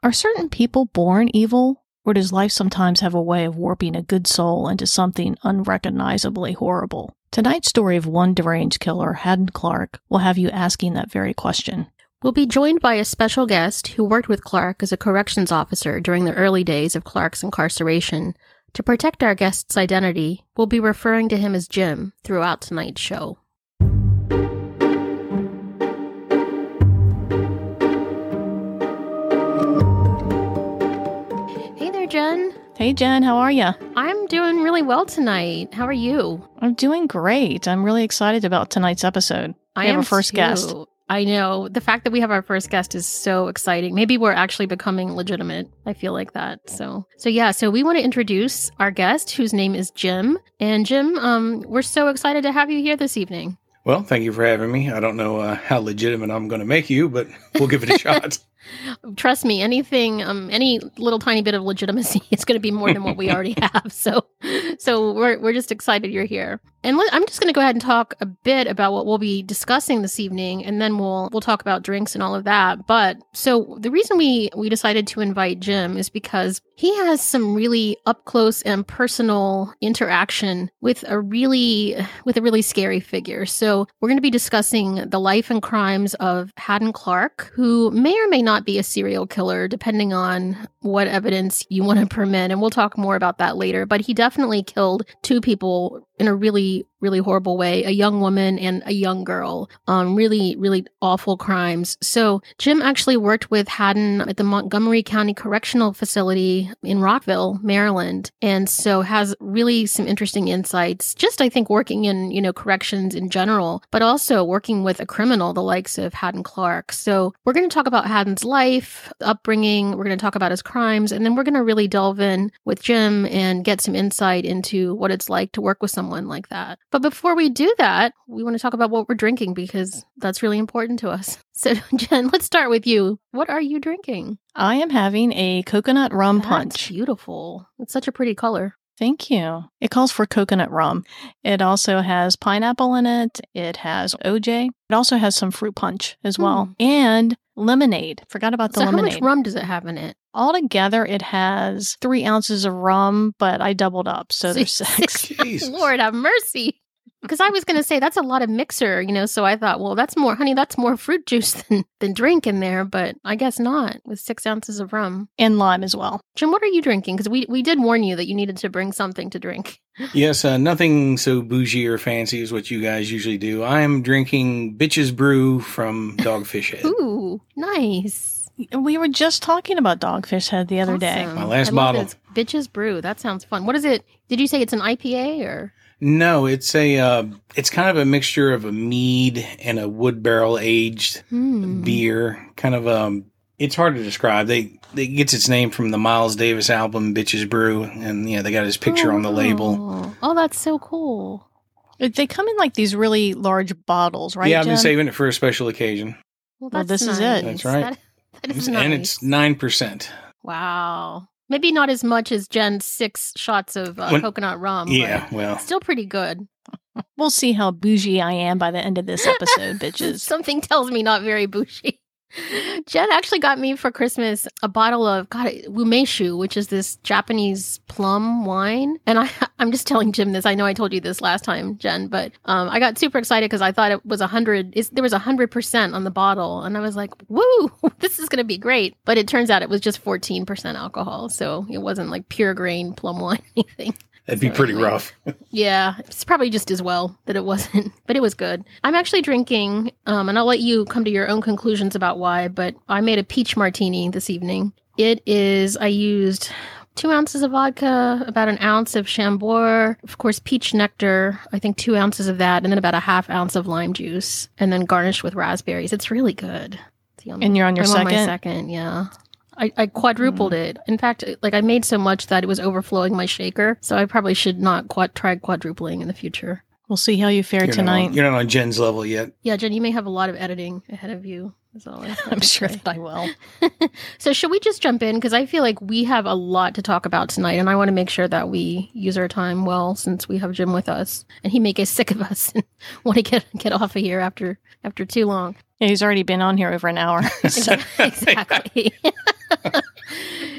Are certain people born evil, or does life sometimes have a way of warping a good soul into something unrecognizably horrible? Tonight's story of one deranged killer, Hadden Clark, will have you asking that very question. We'll be joined by a special guest who worked with Clark as a corrections officer during the early days of Clark's incarceration. To protect our guest's identity, we'll be referring to him as Jim throughout tonight's show. Hey, Jen, how are you? I'm doing really well tonight. How are you? I'm doing great. I'm really excited about tonight's episode. I We have am our first too. guest. I know. The fact that we have our first guest is so exciting. Maybe we're actually becoming legitimate. I feel like that. So, so yeah, so we want to introduce our guest whose name is Jim. And Jim, um we're so excited to have you here this evening. Well, thank you for having me. I don't know uh, how legitimate I'm going to make you, but we'll give it a shot. Trust me, anything um any little tiny bit of legitimacy is going to be more than what we already have. So, so we're we're just excited you're here. And let, I'm just going to go ahead and talk a bit about what we'll be discussing this evening, and then we'll we'll talk about drinks and all of that. But so the reason we we decided to invite Jim is because he has some really up close and personal interaction with a really with a really scary figure. So we're going to be discussing the life and crimes of Hadden Clark, who may or may not be a serial killer, depending on what evidence you want to permit. And we'll talk more about that later. But he definitely killed two people in a really, really horrible way a young woman and a young girl. Um, really, really awful crimes. So Jim actually worked with Hadden at the Montgomery County Correctional Facility in Rockville, Maryland. And so has really some interesting insights, just I think working in, you know, corrections in general, but also working with a criminal, the likes of Hadden Clark. So we're going to talk about Hadden's life, upbringing. We're going to talk about his crimes, and then we're going to really delve in with Jim and get some insight into what it's like to work with someone like that. But before we do that, we want to talk about what we're drinking because that's really important to us. So, Jen, let's start with you. What are you drinking? I am having a coconut rum That's punch. beautiful. It's such a pretty color. Thank you. It calls for coconut rum. It also has pineapple in it. It has OJ. It also has some fruit punch as well. Hmm. And lemonade. Forgot about the so, how lemonade. much rum does it have in it? Altogether, it has three ounces of rum, but I doubled up. So there's six. Jesus. Lord have mercy. Because I was going to say that's a lot of mixer, you know. So I thought, well, that's more, honey, that's more fruit juice than, than drink in there. But I guess not with six ounces of rum. and lime as well. Jim, what are you drinking? Because we, we did warn you that you needed to bring something to drink. yes, uh, nothing so bougie or fancy as what you guys usually do. I am drinking Bitches Brew from Dogfish Head. Ooh, nice. We were just talking about Dogfish Head the other day. My last I love bottle. this. Bitches Brew. That sounds fun. What is it? Did you say it's an IPA or? No, it's a uh, it's kind of a mixture of a mead and a wood barrel aged Hmm. beer. Kind of um, it's hard to describe. They it gets its name from the Miles Davis album Bitches Brew, and yeah, they got his picture on the label. Oh. Oh, that's so cool. They come in like these really large bottles, right? yeah, I've been Jen? saving it for a special occasion, Well, Well, that's this is it. That's right. That, that is and nice. it's nine percent. Wow. Maybe not as much as Jen's six shots of uh, When- coconut rum. Yeah, well, still pretty good. We'll see how bougie I am by the end of this episode, bitches. Something tells me not very bougie. Jen actually got me for Christmas a bottle of God umeshu, which is this Japanese plum wine. And I, I'm just telling Jim this. I know I told you this last time, Jen, but um, I got super excited because I thought it was a hundred. There was a hundred percent on the bottle, and I was like, "Woo, this is gonna be great!" But it turns out it was just 14 percent alcohol, so it wasn't like pure grain plum wine anything. That'd be pretty rough. Yeah, it's probably just as well that it wasn't, but it was good. I'm actually drinking, um, and I'll let you come to your own conclusions about why, but I made a peach martini this evening. It is, I used two ounces of vodka, about an ounce of Chambord, of course, peach nectar, I think two ounces of that, and then about a half ounce of lime juice, and then garnished with raspberries. It's really good. And you're on your I'm on my second? second, yeah. I, I quadrupled mm. it. In fact, like I made so much that it was overflowing my shaker. So I probably should not quad- try quadrupling in the future. We'll see how you fare You're not, tonight. on, you're not on Jen's level yet. Yeah, Jen, you may have a lot of editing ahead of you. That's all I have I'm sure say. that I will. So should we just jump in because I feel like we have a lot to talk about tonight, and I want to make sure that we use our time well since we have Jim with us, and he may get sick of us and want to get get off of here after after too long. Yeah, he's already been on here over an hour. so exactly.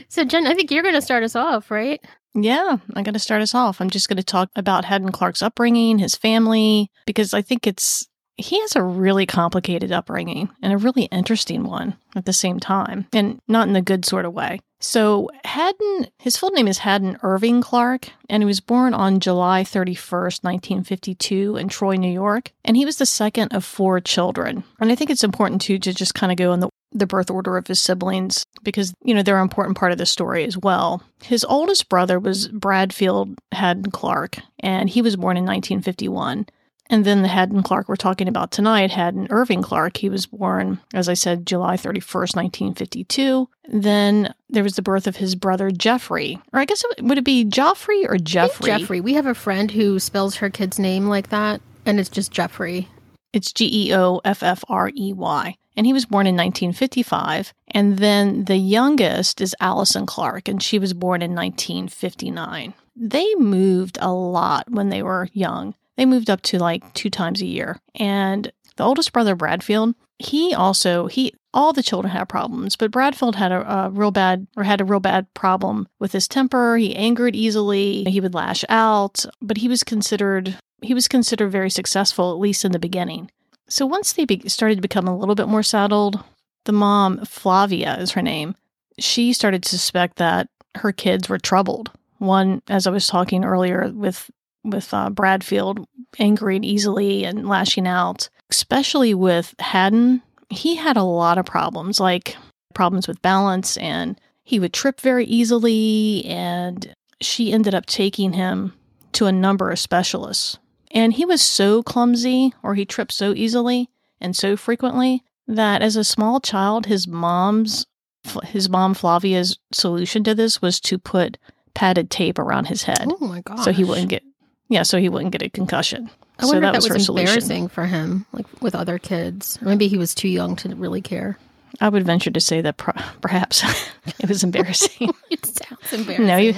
So, Jen, I think you're going to start us off, right? Yeah, I'm going to start us off. I'm just going to talk about Hadden Clark's upbringing, his family, because I think it's he has a really complicated upbringing and a really interesting one at the same time, and not in the good sort of way. So, Hadden, his full name is Hadden Irving Clark, and he was born on July 31st, 1952, in Troy, New York. And he was the second of four children. And I think it's important too to just kind of go in the the birth order of his siblings because you know they're an important part of the story as well. His oldest brother was Bradfield Hadden Clark, and he was born in 1951. And then the Hadden Clark we're talking about tonight, Hadden Irving Clark, he was born, as I said, July 31st, 1952. Then there was the birth of his brother Jeffrey, or I guess it, would it be Joffrey or Jeffrey? Jeffrey. We have a friend who spells her kid's name like that, and it's just Jeffrey. It's G E O F F R E Y. And he was born in 1955. And then the youngest is Allison Clark, and she was born in 1959. They moved a lot when they were young. They moved up to like two times a year. And the oldest brother, Bradfield, he also, he, all the children had problems, but Bradfield had a, a, real bad or had a real bad problem with his temper. He angered easily. He would lash out, but he was considered he was considered very successful at least in the beginning. So once they be- started to become a little bit more settled, the mom, Flavia is her name, she started to suspect that her kids were troubled. One, as I was talking earlier with with uh, Bradfield angering easily and lashing out, especially with Hadden. He had a lot of problems, like problems with balance, and he would trip very easily. And she ended up taking him to a number of specialists. And he was so clumsy, or he tripped so easily and so frequently, that as a small child, his mom's his mom Flavia's solution to this was to put padded tape around his head. Oh my god! So he wouldn't get yeah, so he wouldn't get a concussion. I wonder so if that was, was embarrassing solution. for him, like with other kids. Or maybe he was too young to really care. I would venture to say that pro- perhaps it was embarrassing. it sounds embarrassing. no, he,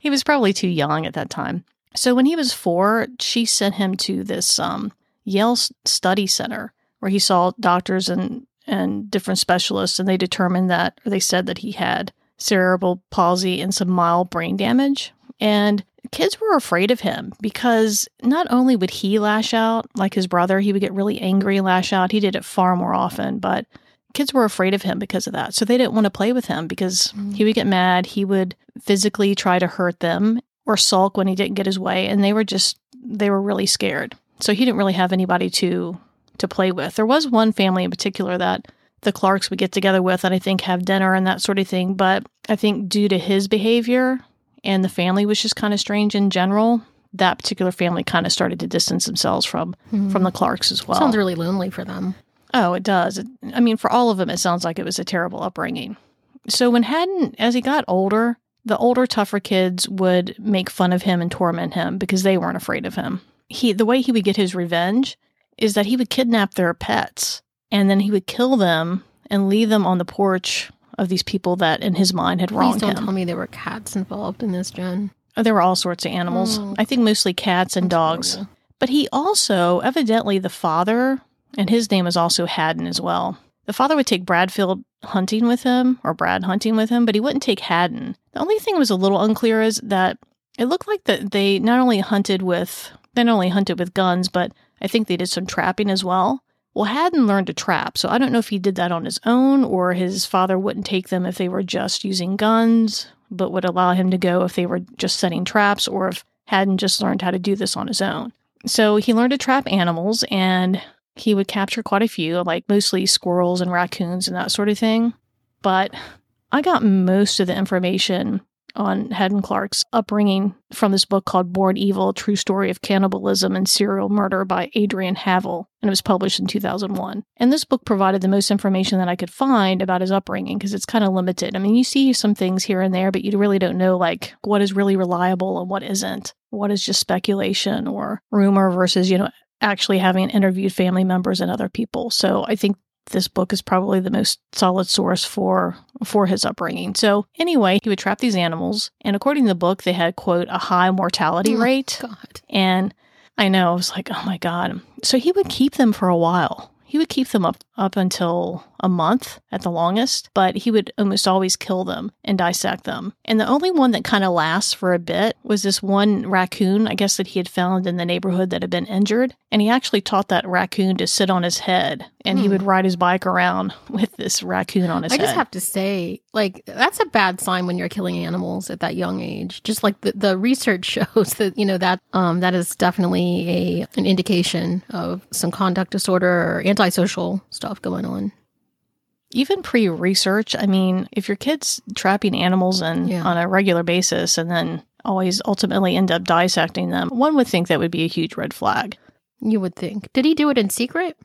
he was probably too young at that time. So when he was four, she sent him to this um, Yale Study Center where he saw doctors and and different specialists, and they determined that, or they said that he had cerebral palsy and some mild brain damage. And kids were afraid of him because not only would he lash out like his brother, he would get really angry and lash out. He did it far more often, but kids were afraid of him because of that. So they didn't want to play with him because he would get mad. He would physically try to hurt them or sulk when he didn't get his way. And they were just, they were really scared. So he didn't really have anybody to to play with. There was one family in particular that the Clarks would get together with and I think have dinner and that sort of thing. But I think due to his behavior and the family was just kind of strange in general, that particular family kind of started to distance themselves from mm-hmm. from the Clarks as well. Sounds really lonely for them. Oh, it does. I mean, for all of them, it sounds like it was a terrible upbringing. So when Hadden, as he got older, the older, tougher kids would make fun of him and torment him because they weren't afraid of him. He, the way he would get his revenge is that he would kidnap their pets and then he would kill them and leave them on the porch of these people that in his mind had wronged him. Please don't him. tell me there were cats involved in this, Jen. Oh, there were all sorts of animals. Oh. I think mostly cats and dogs. horrible. But he also, evidently, the father, and his name is also Hadden as well. The father would take Bradfield hunting with him, or Brad hunting with him, but he wouldn't take Hadden. The only thing that was a little unclear is that it looked like that they not only hunted with they not only hunted with guns, but I think they did some trapping as well. Well, Hadden learned to trap, so I don't know if he did that on his own or his father wouldn't take them if they were just using guns, but would allow him to go if they were just setting traps, or if Hadden just learned how to do this on his own. So he learned to trap animals and he would capture quite a few, like mostly squirrels and raccoons and that sort of thing. But I got most of the information on Hadden Clark's upbringing from this book called Born Evil True Story of Cannibalism and Serial Murder by Adrian Havill, and it was published in 2001. And this book provided the most information that I could find about his upbringing because it's kind of limited. I mean, you see some things here and there, but you really don't know like what is really reliable and what isn't, what is just speculation or rumor versus, you know, actually having interviewed family members and other people. So I think this book is probably the most solid source for for his upbringing. So anyway, he would trap these animals, and according to the book, they had quote a high mortality Oh, rate. God. And I know I was like, oh my god. So he would keep them for a while. He would keep them up up until a month at the longest, but he would almost always kill them and dissect them. And the only one that kind of lasts for a bit was this one raccoon, I guess, that he had found in the neighborhood that had been injured. And he actually taught that raccoon to sit on his head and he Hmm. would ride his bike around with this raccoon on his I head. just have to say, like, that's a bad sign when you're killing animals at that young age. Just like the, the research shows that, you know, that um, that is definitely a an indication of some conduct disorder or antisocial stuff going on. even pre-research i mean if your kid's trapping animals and Yeah. on a regular basis and then always ultimately end up dissecting them one would think that would be a huge red flag You would think. Did he do it in secret?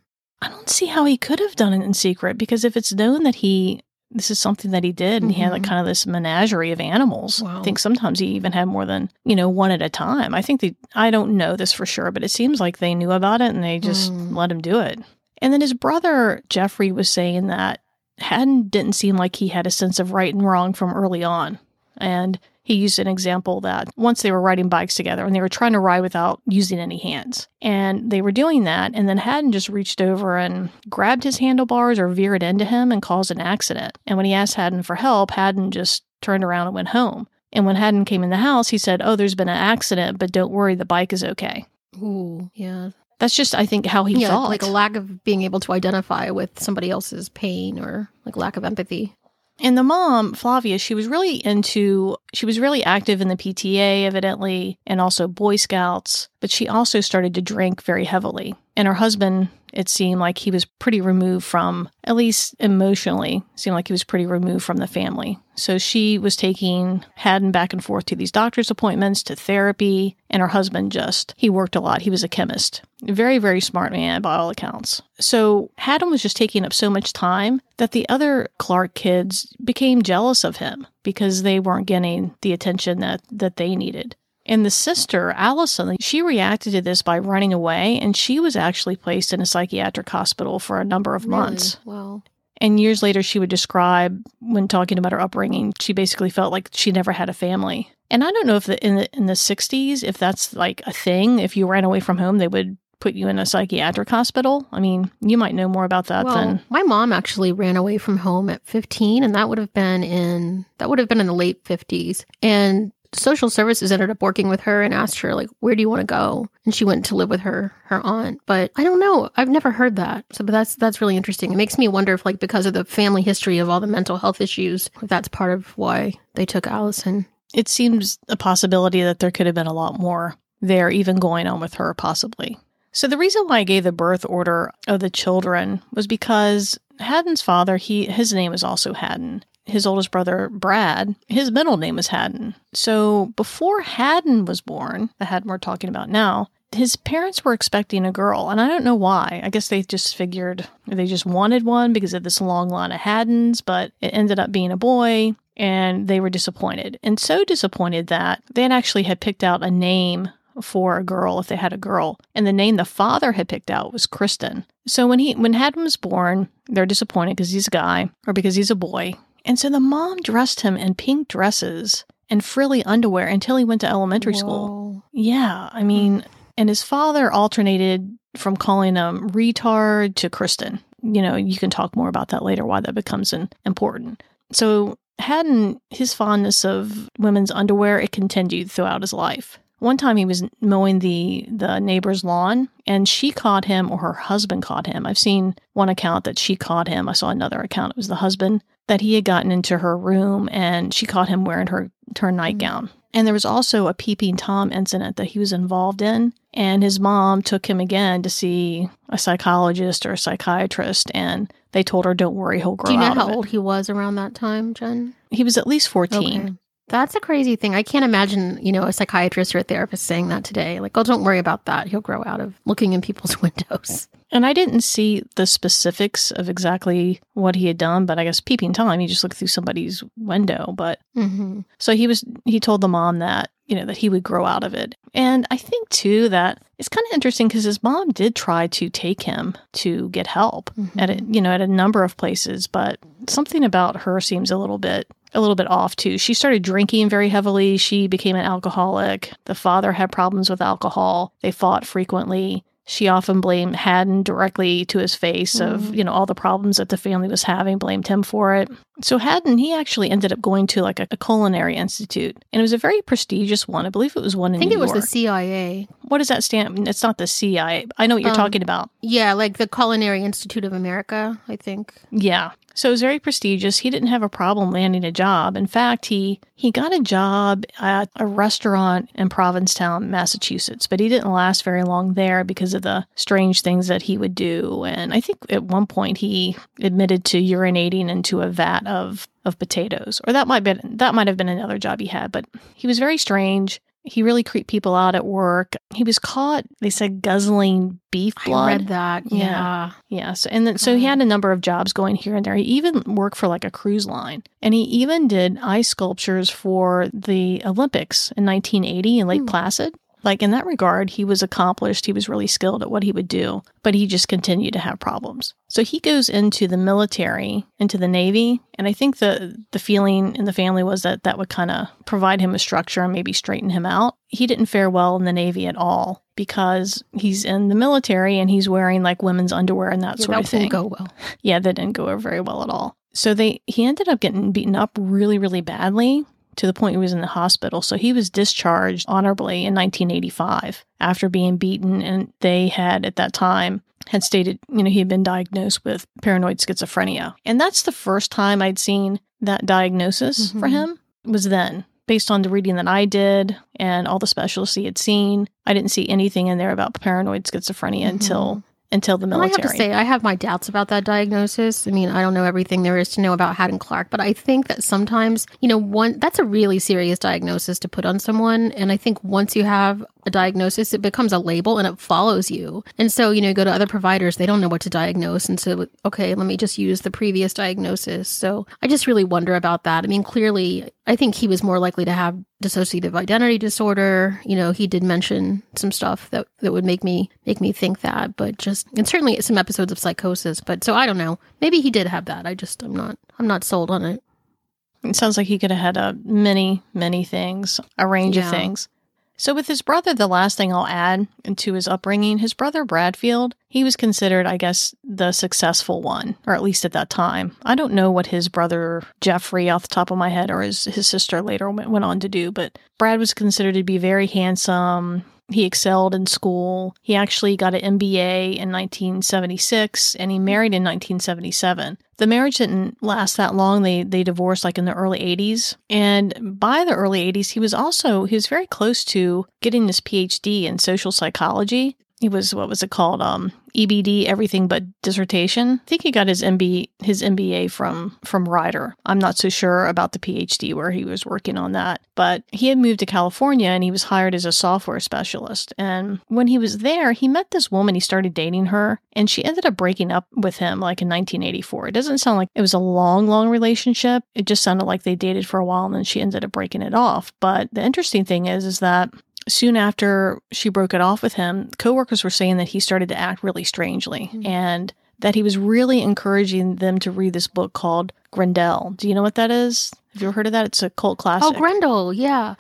i don't see how he could have done it in secret because if it's known that he this is something that he did and he had like Mhm. kind of this menagerie of animals Wow. i think sometimes he even had more than you know one at a time i think they i don't know this for sure but it seems like they knew about it and they just Mm. let him do it and then his brother jeffrey was saying that Hadden didn't seem like he had a sense of right and wrong from early on. And he used an example that once they were riding bikes together and they were trying to ride without using any hands. And they were doing that. And then Hadden just reached over and grabbed his handlebars or veered into him and caused an accident. And when he asked Hadden for help, Hadden just turned around and went home. And when Hadden came in the house, he said, Oh, there's been an accident, but don't worry, the bike is okay. Ooh, yeah. That's just, I think, how he yeah, thought. like a lack of being able to identify with somebody else's pain or like lack of empathy. And the mom, Flavia, she was really into, she was really active in the PTA, evidently, and also Boy Scouts, but she also started to drink very heavily. And her husband, it seemed like he was pretty removed from, at least emotionally, seemed like he was pretty removed from the family. So she was taking Hadden back and forth to these doctor's appointments, to therapy, and her husband just, he worked a lot. He was a chemist. Very, very smart man by all accounts. So Hadden was just taking up so much time that the other Clark kids became jealous of him because they weren't getting the attention that, that they needed. And the sister, Allison, she reacted to this by running away, and she was actually placed in a psychiatric hospital for a number of months. Really? Wow. And years later, she would describe when talking about her upbringing, she basically felt like she never had a family. And I don't know if the, in the in the '60s, if that's like a thing. If you ran away from home, they would put you in a psychiatric hospital. I mean, you might know more about that well, than my mom actually ran away from home at 15 and that would have been in that would have been in the late 50s and social services ended up working with her and asked her like where do you want to go? And she went to live with her her aunt. But i don't know. I've never heard that. So but that's that's really interesting. It makes me wonder if like because of the family history of all the mental health issues if that's part of why they took allison. It seems a possibility that there could have been a lot more there, even going on with her, possibly. So the reason why I gave the birth order of the children was because Hadden's father, he his name is also Hadden. His oldest brother, Brad, his middle name was Hadden. So before Hadden was born, the Hadden we're talking about now, his parents were expecting a girl, and I don't know why. I guess they just figured they just wanted one because of this long line of Haddens, but it ended up being a boy, and they were disappointed. And so disappointed that they had actually had picked out a name for a girl if they had a girl, and the name the father had picked out was Kristen. So when he when Hadden was born, they're disappointed because he's a guy or because he's a boy. And so the mom dressed him in pink dresses and frilly underwear until he went to elementary school. Yeah, I mean, hmm. and his father alternated from calling him retard to Kristen. You know, you can talk more about that later, why that becomes an, important. So, Hadden, his fondness of women's underwear, it continued throughout his life. One time he was mowing the, the neighbor's lawn and she caught him or her husband caught him. I've seen one account that she caught him. I saw another account, it was the husband, that he had gotten into her room and she caught him wearing her, her mm-hmm. nightgown. And there was also a peeping Tom incident that he was involved in. And his mom took him again to see a psychologist or a psychiatrist. And they told her, don't worry, he'll grow do you know how of it." old he was around that time jen He was at least 14. Okay. That's a crazy thing. I can't imagine, you know, a psychiatrist or a therapist saying that today. Like, oh, don't worry about that. He'll grow out of looking in people's windows. And I didn't see the specifics of exactly what he had done, but I guess peeping Tom, he just looked through somebody's window. But Mm-hmm. so he was, he told the mom that, you know, that he would grow out of it. And I think too that it's kind of interesting because his mom did try to take him to get help at a, you know, at a number of places, but something about her seems a little bit a little bit off too. She started drinking very heavily. She became an alcoholic. The father had problems with alcohol. They fought frequently. She often blamed Hadden directly to his face of, Mhm. you know, all the problems that the family was having, blamed him for it. So Hadden, he actually ended up going to like a, a culinary institute, and it was a very prestigious one. I believe it was one I think New it was York. the CIA. what does that stand? It's not the CIA. I know what you're Um, talking about. Yeah, like the Culinary Institute of America, I think. Yeah. So it was very prestigious. He didn't have a problem landing a job. In fact, he he got a job at a restaurant in Provincetown, Massachusetts, but he didn't last very long there because of the strange things that he would do. And I think at one point he admitted to urinating into a vat of of potatoes. Or that might be that might have been another job he had, but he was very strange. He really creeped people out at work. He was caught, they said, guzzling beef blood. I read that. Yeah. Yeah. Yes, and then, so he had a number of jobs going here and there. He even worked for like a cruise line, and he even did ice sculptures for the Olympics in 1980 in Lake Hmm. Placid. Like in that regard, he was accomplished. He was really skilled at what he would do, but he just continued to have problems. So he goes into the military, into the Navy, and I think the the feeling in the family was that that would kind of provide him a structure and maybe straighten him out. He didn't fare well in the Navy at all because he's in the military and he's wearing like women's underwear and that Yeah, sort that of thing. didn't go well. Yeah, that didn't go over very well at all. So they he ended up getting beaten up really, really badly to the point he was in the hospital. So he was discharged honorably in 1985 after being beaten, and they had at that time had stated, you know, he had been diagnosed with paranoid schizophrenia, and that's the first time I'd seen that diagnosis for Mhm. him was then. Based on the reading that I did and all the specialists he had seen, I didn't see anything in there about paranoid schizophrenia until until the And I have to say, I have my doubts about that diagnosis. I mean, I don't know everything there is to know about Hadden Clark, but I think that sometimes, you know, one that's a really serious diagnosis to put on someone. And I think once you have a diagnosis, it becomes a label and it follows you. And so, you know, you go to other providers, they don't know what to diagnose. And so, okay, let me just use the previous diagnosis. So I just really wonder about that. I mean, clearly, I think he was more likely to have dissociative identity disorder. You know, he did mention some stuff that, that would make me make me think that, but just and certainly some episodes of psychosis. But so I don't know. Maybe he did have that. I just I'm not I'm not sold on it. It sounds like he could have had a many, many things, a range of things. So with his brother, the last thing I'll add to his upbringing, his brother Bradfield, he was considered, I guess, the successful one, or at least at that time. I don't know what his brother Jeffrey, off the top of my head, or his his sister later went, went on to do, but Brad was considered to be very handsome. He excelled in school. He actually got an MBA in 1976 and he married in 1977. The marriage didn't last that long. They they divorced like in the early 80s. And by the early 80s, he was also he was very close to getting his PhD in social psychology. He was what was it called? Um EBD, everything but dissertation. I think he got his MB his MBA from from Ryder. I'm not so sure about the PhD where he was working on that, but he had moved to California and he was hired as a software specialist. And when he was there, he met this woman. He started dating her, and she ended up breaking up with him like in 1984. It doesn't sound like it was a long, long relationship. It just sounded like they dated for a while and then she ended up breaking it off. But the interesting thing is, is that soon after she broke it off with him, coworkers were saying that he started to act really strangely Mhm. and that he was really encouraging them to read this book called Grendel. Do you know what that is? Have you ever heard of that? It's a cult classic. Oh, Grendel, yeah.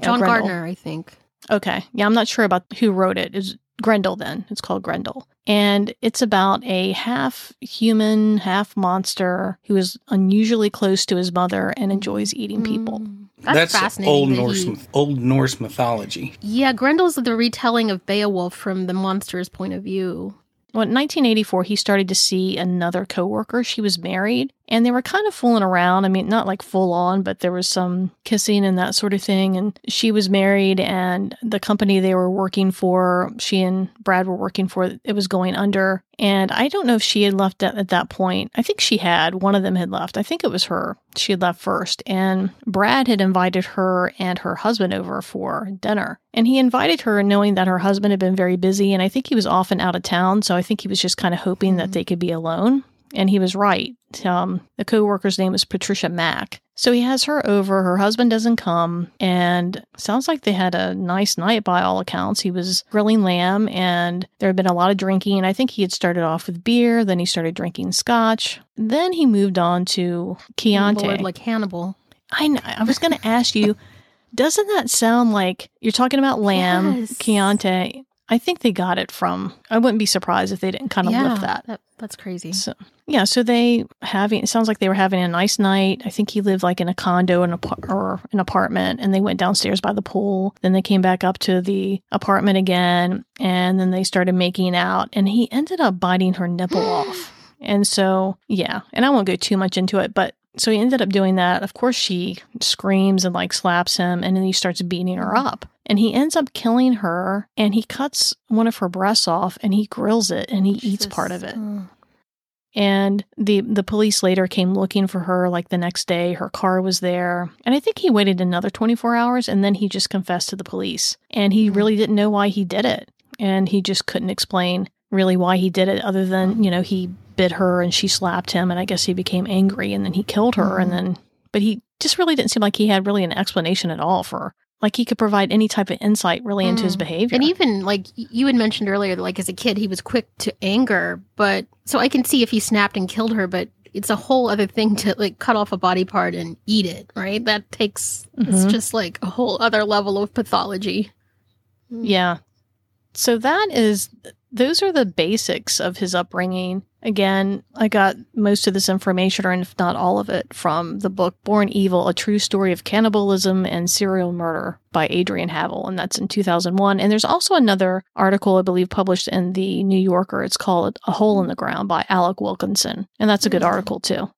John Grendel. Gardner, I think. Okay. Yeah, I'm not sure about who wrote it. It's Grendel then. It's called Grendel. And it's about a half human, half monster who is unusually close to his mother and enjoys eating people. Mm. That's, fascinating. old Norse he- old Norse mythology. yeah, Grendel's the retelling of Beowulf from the monster's point of view. Well, in 1984, he started to see another coworker. She was married, and they were kind of fooling around. I mean, not like full on, but there was some kissing and that sort of thing. And she was married, and the company they were working for, she and Brad were working for, it was going under. And I don't know if she had left at, at that point. I think she had. One of them had left. I think it was her. She had left first. And Brad had invited her and her husband over for dinner. And he invited her knowing that her husband had been very busy. And I think he was often out of town. So I think he was just kind of hoping that Mhm. they could be alone. And he was right. Um, the coworker's name was Patricia Mack. So he has her over. Her husband doesn't come. And sounds like they had a nice night by all accounts. He was grilling lamb and there had been a lot of drinking. And I think he had started off with beer. Then he started drinking scotch. Then he moved on to Chianti. Lord, like Hannibal. I know. I was going to ask you, doesn't that sound like you're talking about lamb, Yes. Chianti? I think they got it from. I wouldn't be surprised if they didn't kind of yeah, lift that. that. That's crazy. So yeah, so they having. It sounds like they were having a nice night. I think he lived like in a condo and or an apartment, and they went downstairs by the pool. Then they came back up to the apartment again, and then they started making out, and he ended up biting her nipple off. And so yeah, and I won't go too much into it, but so he ended up doing that. Of course, she screams and like slaps him, and then he starts beating her up. And he ends up killing her, and he cuts one of her breasts off, and he grills it, and he eats part of it. And the the police later came looking for her like the next day. Her car was there, and I think he waited another twenty four hours, and then he just confessed to the police. And he Mhm. really didn't know why he did it, and he just couldn't explain really why he did it, other than you know he bit her and she slapped him, and I guess he became angry, and then he killed her, and Mhm. then but he just really didn't seem like he had really an explanation at all for like he could provide any type of insight really into his Mm. behavior. And even like you had mentioned earlier, that, like as a kid, he was quick to anger. But so I can see if he snapped and killed her, but it's a whole other thing to like cut off a body part and eat it, right? That takes, it's Mhm. just like a whole other level of pathology. Yeah. So that is, those are the basics of his upbringing. Again, I got most of this information, or if not all of it, from the book Born Evil A True Story of Cannibalism and Serial Murder by Adrian Havill, and that's in 2001. And there's also another article, I believe, published in the New Yorker. It's called A Hole in the Ground by Alec Wilkinson. And that's a good Mhm. article, too.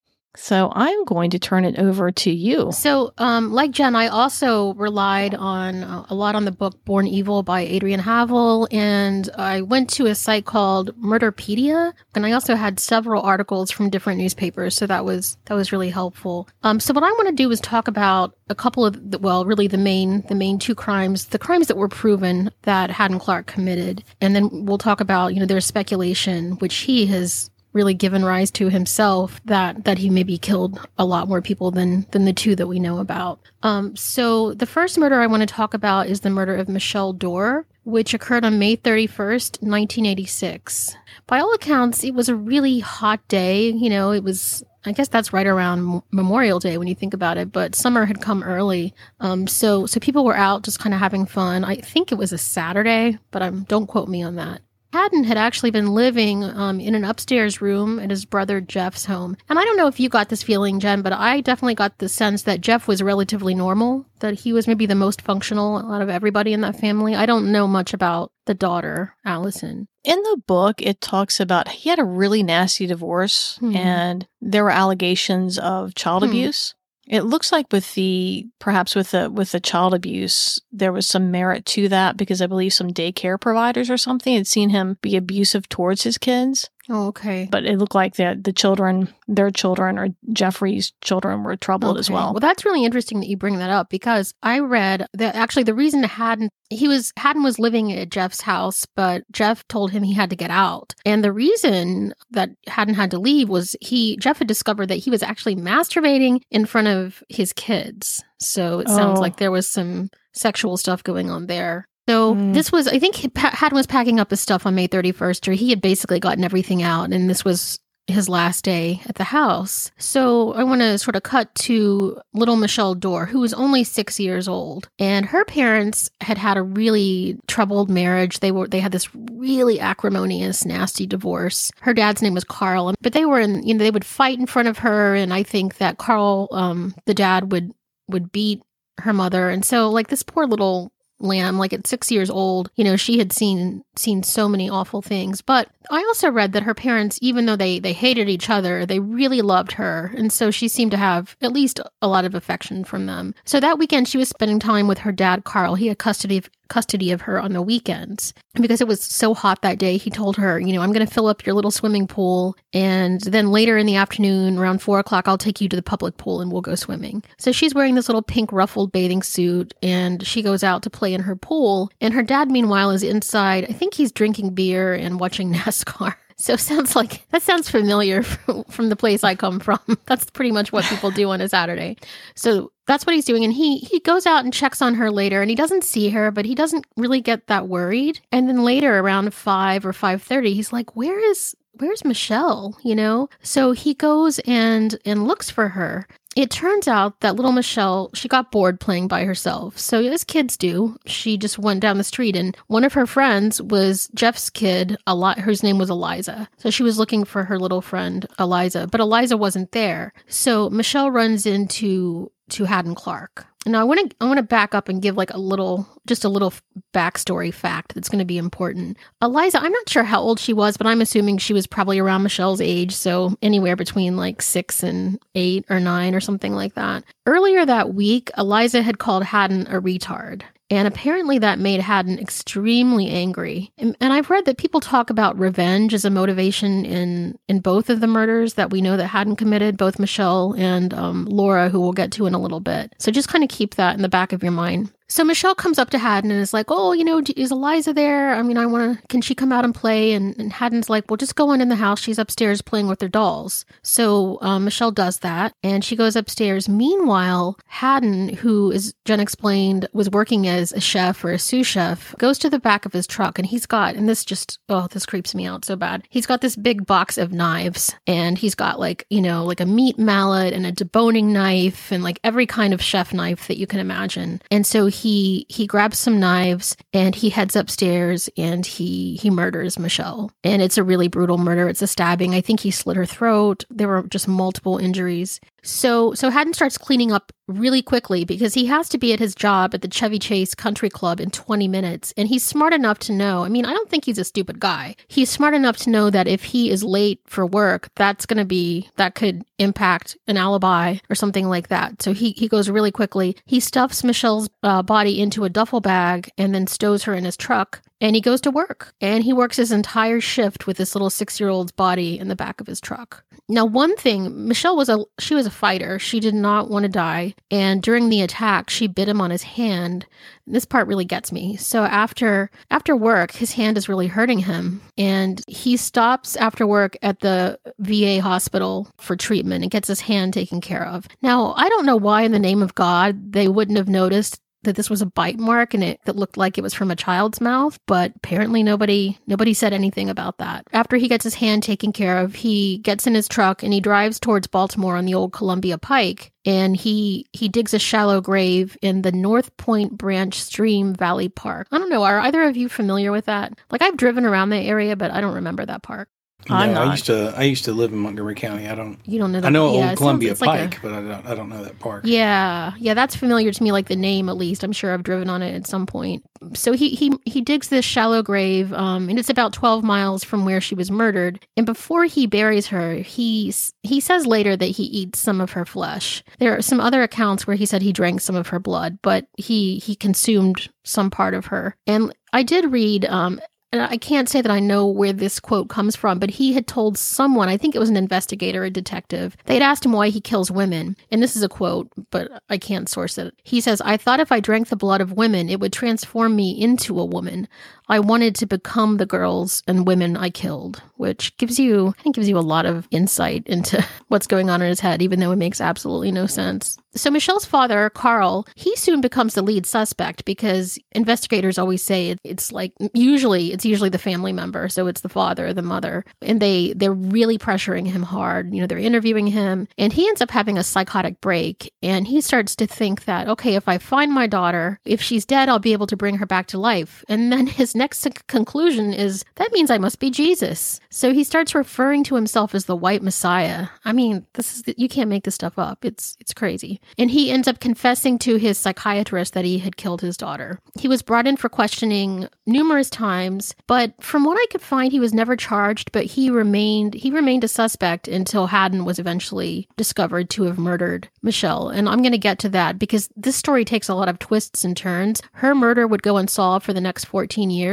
So I'm going to turn it over to you. So, um, like Jen, I also relied on uh, a lot on the book Born Evil by Adrian Havill, and I went to a site called Murderpedia, and I also had several articles from different newspapers. So that was that was really helpful. Um, so what I want to do is talk about a couple of the, well, really the main the main two crimes, the crimes that were proven that Hadden Clark committed, and then we'll talk about you know there's speculation which he has really given rise to himself that that he maybe killed a lot more people than than the two that we know about. Um, so the first murder I want to talk about is the murder of Michelle Dorr, which occurred on May 31st, 1986. By all accounts, it was a really hot day. You know, it was I guess that's right around Memorial Day when you think about it, but summer had come early. Um, so so people were out just kind of having fun. I think it was a Saturday, but um, don't quote me on that. Hadden had actually been living um, in an upstairs room at his brother Jeff's home. And I don't know if you got this feeling, Jen, but I definitely got the sense that Jeff was relatively normal, that he was maybe the most functional out of everybody in that family. I don't know much about the daughter, Allison. in the book, it talks about he had a really nasty divorce Hmm. and there were allegations of child Hmm. abuse. It looks like with the perhaps with the with the child abuse, there was some merit to that because I believe some daycare providers or something had seen him be abusive towards his kids. Oh, okay. But it looked like that the children, their children or Jeffrey's children were troubled as well. Well, that's really interesting that you bring that up because I read that actually the reason Hadden he was Hadden was living at Jeff's house, but Jeff told him he had to get out. And the reason that Hadden had to leave was he Jeff had discovered that he was actually masturbating in front of his kids. So it sounds Oh. like there was some sexual stuff going on there. So Mm. this was, I think, Hadden was packing up his stuff on May 31st, or he had basically gotten everything out, and this was his last day at the house. So I want to sort of cut to little Michelle Dorr, who was only six years old, and her parents had had a really troubled marriage. They were they had this really acrimonious, nasty divorce. Her dad's name was Carl, but they were in you know they would fight in front of her, and I think that Carl, um, the dad, would would beat her mother, and so like this poor little lamb like at 6 years old you know she had seen seen so many awful things. But i also read that her parents even though they they hated each other they really loved her. And so she seemed to have at least a lot of affection from them. So that weekend she was spending time with her dad carl. He had custody of custody of her on the weekends because it was so hot that day he told her you know i'm going to fill up your little swimming pool and then later in the afternoon around four o'clock i'll take you to the public pool and we'll go swimming so she's wearing this little pink ruffled bathing suit and she goes out to play in her pool and her dad meanwhile is inside i think he's drinking beer and watching nascar so sounds like that sounds familiar from, from the place I come from. That's pretty much what people do on a Saturday. So that's what he's doing and he he goes out and checks on her later and he doesn't see her but he doesn't really get that worried. And then later around 5 or 5:30 he's like where is where's Michelle, you know? So he goes and and looks for her it turns out that little Michelle, she got bored playing by herself. So, as kids do, she just went down the street, and one of her friends was Jeff's kid, lot, whose name was Eliza. So, she was looking for her little friend, Eliza, but Eliza wasn't there. So, Michelle runs into to Hadden Clark. Now I want to I want to back up and give like a little just a little backstory fact that's going to be important. Eliza, I'm not sure how old she was, but I'm assuming she was probably around Michelle's age, so anywhere between like 6 and 8 or 9 or something like that. Earlier that week, Eliza had called Hadden a retard. And apparently that made Hadden extremely angry. And, and, I've read that people talk about revenge as a motivation in, in both of the murders that we know that Hadden committed, both Michelle and um, Laura, who we'll get to in a little bit. So just kind of keep that in the back of your mind. So Michelle comes up to Hadden and is like, "Oh, you know, is Eliza there? I mean, I want to. Can she come out and play?" And, and Hadden's like, "Well, just go on in the house. She's upstairs playing with her dolls." So um, Michelle does that, and she goes upstairs. Meanwhile, Hadden, who is Jen explained was working as a chef or a sous chef, goes to the back of his truck, and he's got, and this just, oh, this creeps me out so bad. He's got this big box of knives, and he's got like, you know, like a meat mallet and a deboning knife, and like every kind of chef knife that you can imagine. And so he he grabs some knives and he heads upstairs and he he murders Michelle. And it's a really brutal murder. It's a stabbing. I think he slit her throat. There were just multiple injuries. So so Hadden starts cleaning up really quickly because he has to be at his job at the Chevy Chase Country Club in 20 minutes and he's smart enough to know. I mean, I don't think he's a stupid guy. He's smart enough to know that if he is late for work, that's going to be that could impact an alibi or something like that. So he he goes really quickly. He stuffs Michelle's uh, body into a duffel bag and then stows her in his truck and he goes to work and he works his entire shift with this little six year old's body in the back of his truck. Now, one thing, Michelle was a she was a fighter. She did not want to die, and during the attack, she bit him on his hand. This part really gets me. So after after work, his hand is really hurting him, and he stops after work at the VA hospital for treatment and gets his hand taken care of. Now, I don't know why, in the name of God, they wouldn't have noticed that this was a bite mark and it, it looked like it was from a child's mouth, but apparently nobody nobody said anything about that. After he gets his hand taken care of, he gets in his truck and he drives towards Baltimore on the old Columbia Pike and he he digs a shallow grave in the North Point Branch Stream Valley Park. I don't know, are either of you familiar with that? Like I've driven around the area, but I don't remember that park. I'm not. I used to. I used to live in Montgomery County. I don't. You don't know. The, I know yeah, Old Columbia Pike, like a, but I don't. I don't know that park. Yeah, yeah, that's familiar to me. Like the name, at least. I'm sure I've driven on it at some point. So he he he digs this shallow grave, um, and it's about 12 miles from where she was murdered. And before he buries her, he he says later that he eats some of her flesh. There are some other accounts where he said he drank some of her blood, but he he consumed some part of her. And I did read um, and I can't say that I know where this quote comes from, but he had told someone, I think it was an investigator, a detective, they'd asked him why he kills women. And this is a quote, but I can't source it. He says, I thought if I drank the blood of women, it would transform me into a woman. I wanted to become the girls and women I killed, which gives you, I think, gives you a lot of insight into what's going on in his head, even though it makes absolutely no sense. So Michelle's father, Carl, he soon becomes the lead suspect because investigators always say it's like usually it's usually the family member, so it's the father, the mother, and they they're really pressuring him hard. You know, they're interviewing him, and he ends up having a psychotic break, and he starts to think that okay, if I find my daughter, if she's dead, I'll be able to bring her back to life. And then his next conclusion is that means I must be Jesus. So he starts referring to himself as the white Messiah. I mean, this is you can't make this stuff up. It's it's crazy. And he ends up confessing to his psychiatrist that he had killed his daughter. He was brought in for questioning numerous times, but from what I could find, he was never charged, but he remained he remained a suspect until Hadden was eventually discovered to have murdered Michelle. And I'm going to get to that because this story takes a lot of twists and turns. Her murder would go unsolved for the next 14 years,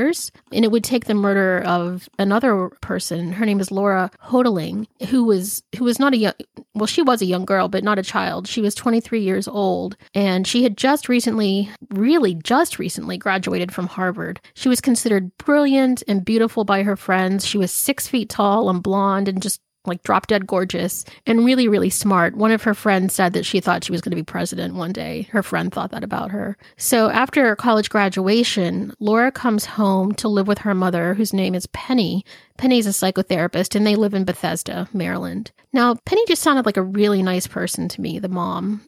and it would take the murder of another person. Her name is Laura Houghteling, who was who was not a young well, she was a young girl, but not a child. She was 23 years old, and she had just recently, really just recently, graduated from Harvard. She was considered brilliant and beautiful by her friends. She was six feet tall and blonde and just like drop dead gorgeous and really, really smart. One of her friends said that she thought she was going to be president one day. Her friend thought that about her. So after college graduation, Laura comes home to live with her mother, whose name is Penny. Penny's a psychotherapist and they live in Bethesda, Maryland. Now, Penny just sounded like a really nice person to me, the mom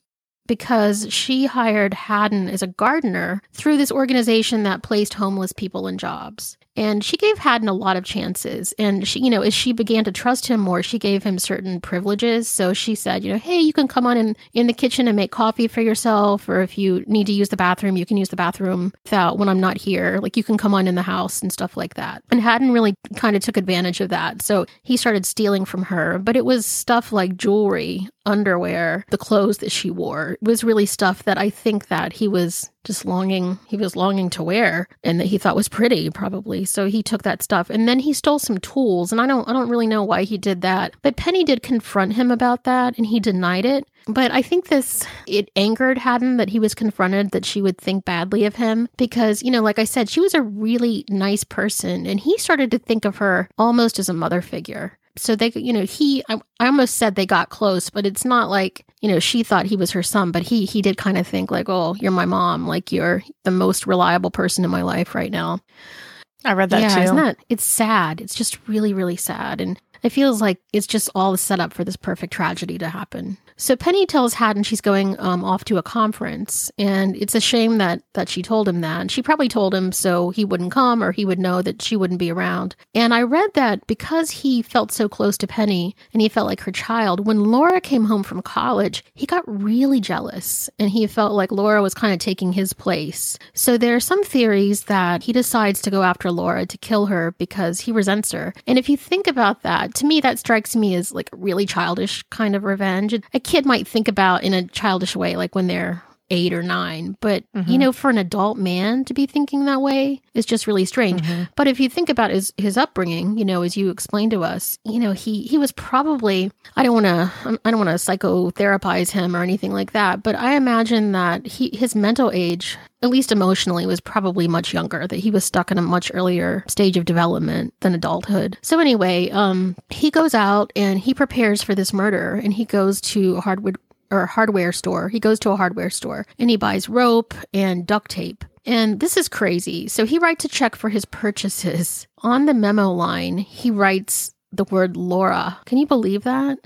because she hired Hadden as a gardener through this organization that placed homeless people in jobs. And she gave Hadden a lot of chances. And she, you know, as she began to trust him more, she gave him certain privileges. So she said, you know, hey, you can come on in, in the kitchen and make coffee for yourself. Or if you need to use the bathroom, you can use the bathroom without when I'm not here. Like you can come on in the house and stuff like that. And Hadden really kind of took advantage of that. So he started stealing from her, but it was stuff like jewelry, underwear, the clothes that she wore. It was really stuff that I think that he was just longing he was longing to wear and that he thought was pretty probably. So he took that stuff. And then he stole some tools and i don't i don't really know why he did that but penny did confront him about that and he denied it. But I think this, it angered Hadden that he was confronted that she would think badly of him because, you know, like I said, she was a really nice person and he started to think of her almost as a mother figure. So they you know he I, I, almost said they got close but it's not like you know she thought he was her son but he he did kind of think like oh you're my mom. Like you're the most reliable person in my life right now. I read that yeah, too. isn't that it's sad. It's just really really sad. And it feels like it's just all set up for this perfect tragedy to happen so Penny tells Hadden she's going um, off to a conference, and it's a shame that that she told him that. And she probably told him so he wouldn't come, or he would know that she wouldn't be around. And I read that because he felt so close to Penny and he felt like her child. When Laura came home from college, he got really jealous, and he felt like Laura was kind of taking his place. So there are some theories that he decides to go after Laura to kill her because he resents her. And if you think about that, to me, that strikes me as like really childish kind of revenge kid might think about in a childish way, like when they're eight or nine. But, mm-hmm. you know, for an adult man to be thinking that way is just really strange. Mm-hmm. But if you think about his, his upbringing, you know, as you explained to us, you know, he, he was probably, I don't want to, I don't want to psychotherapize him or anything like that. But I imagine that he, his mental age, at least emotionally, was probably much younger, that he was stuck in a much earlier stage of development than adulthood. So anyway, um, he goes out and he prepares for this murder and he goes to hardwood or hardware store. He goes to a hardware store and he buys rope and duct tape. And this is crazy. So he writes a check for his purchases. On the memo line, he writes the word Laura. Can you believe that?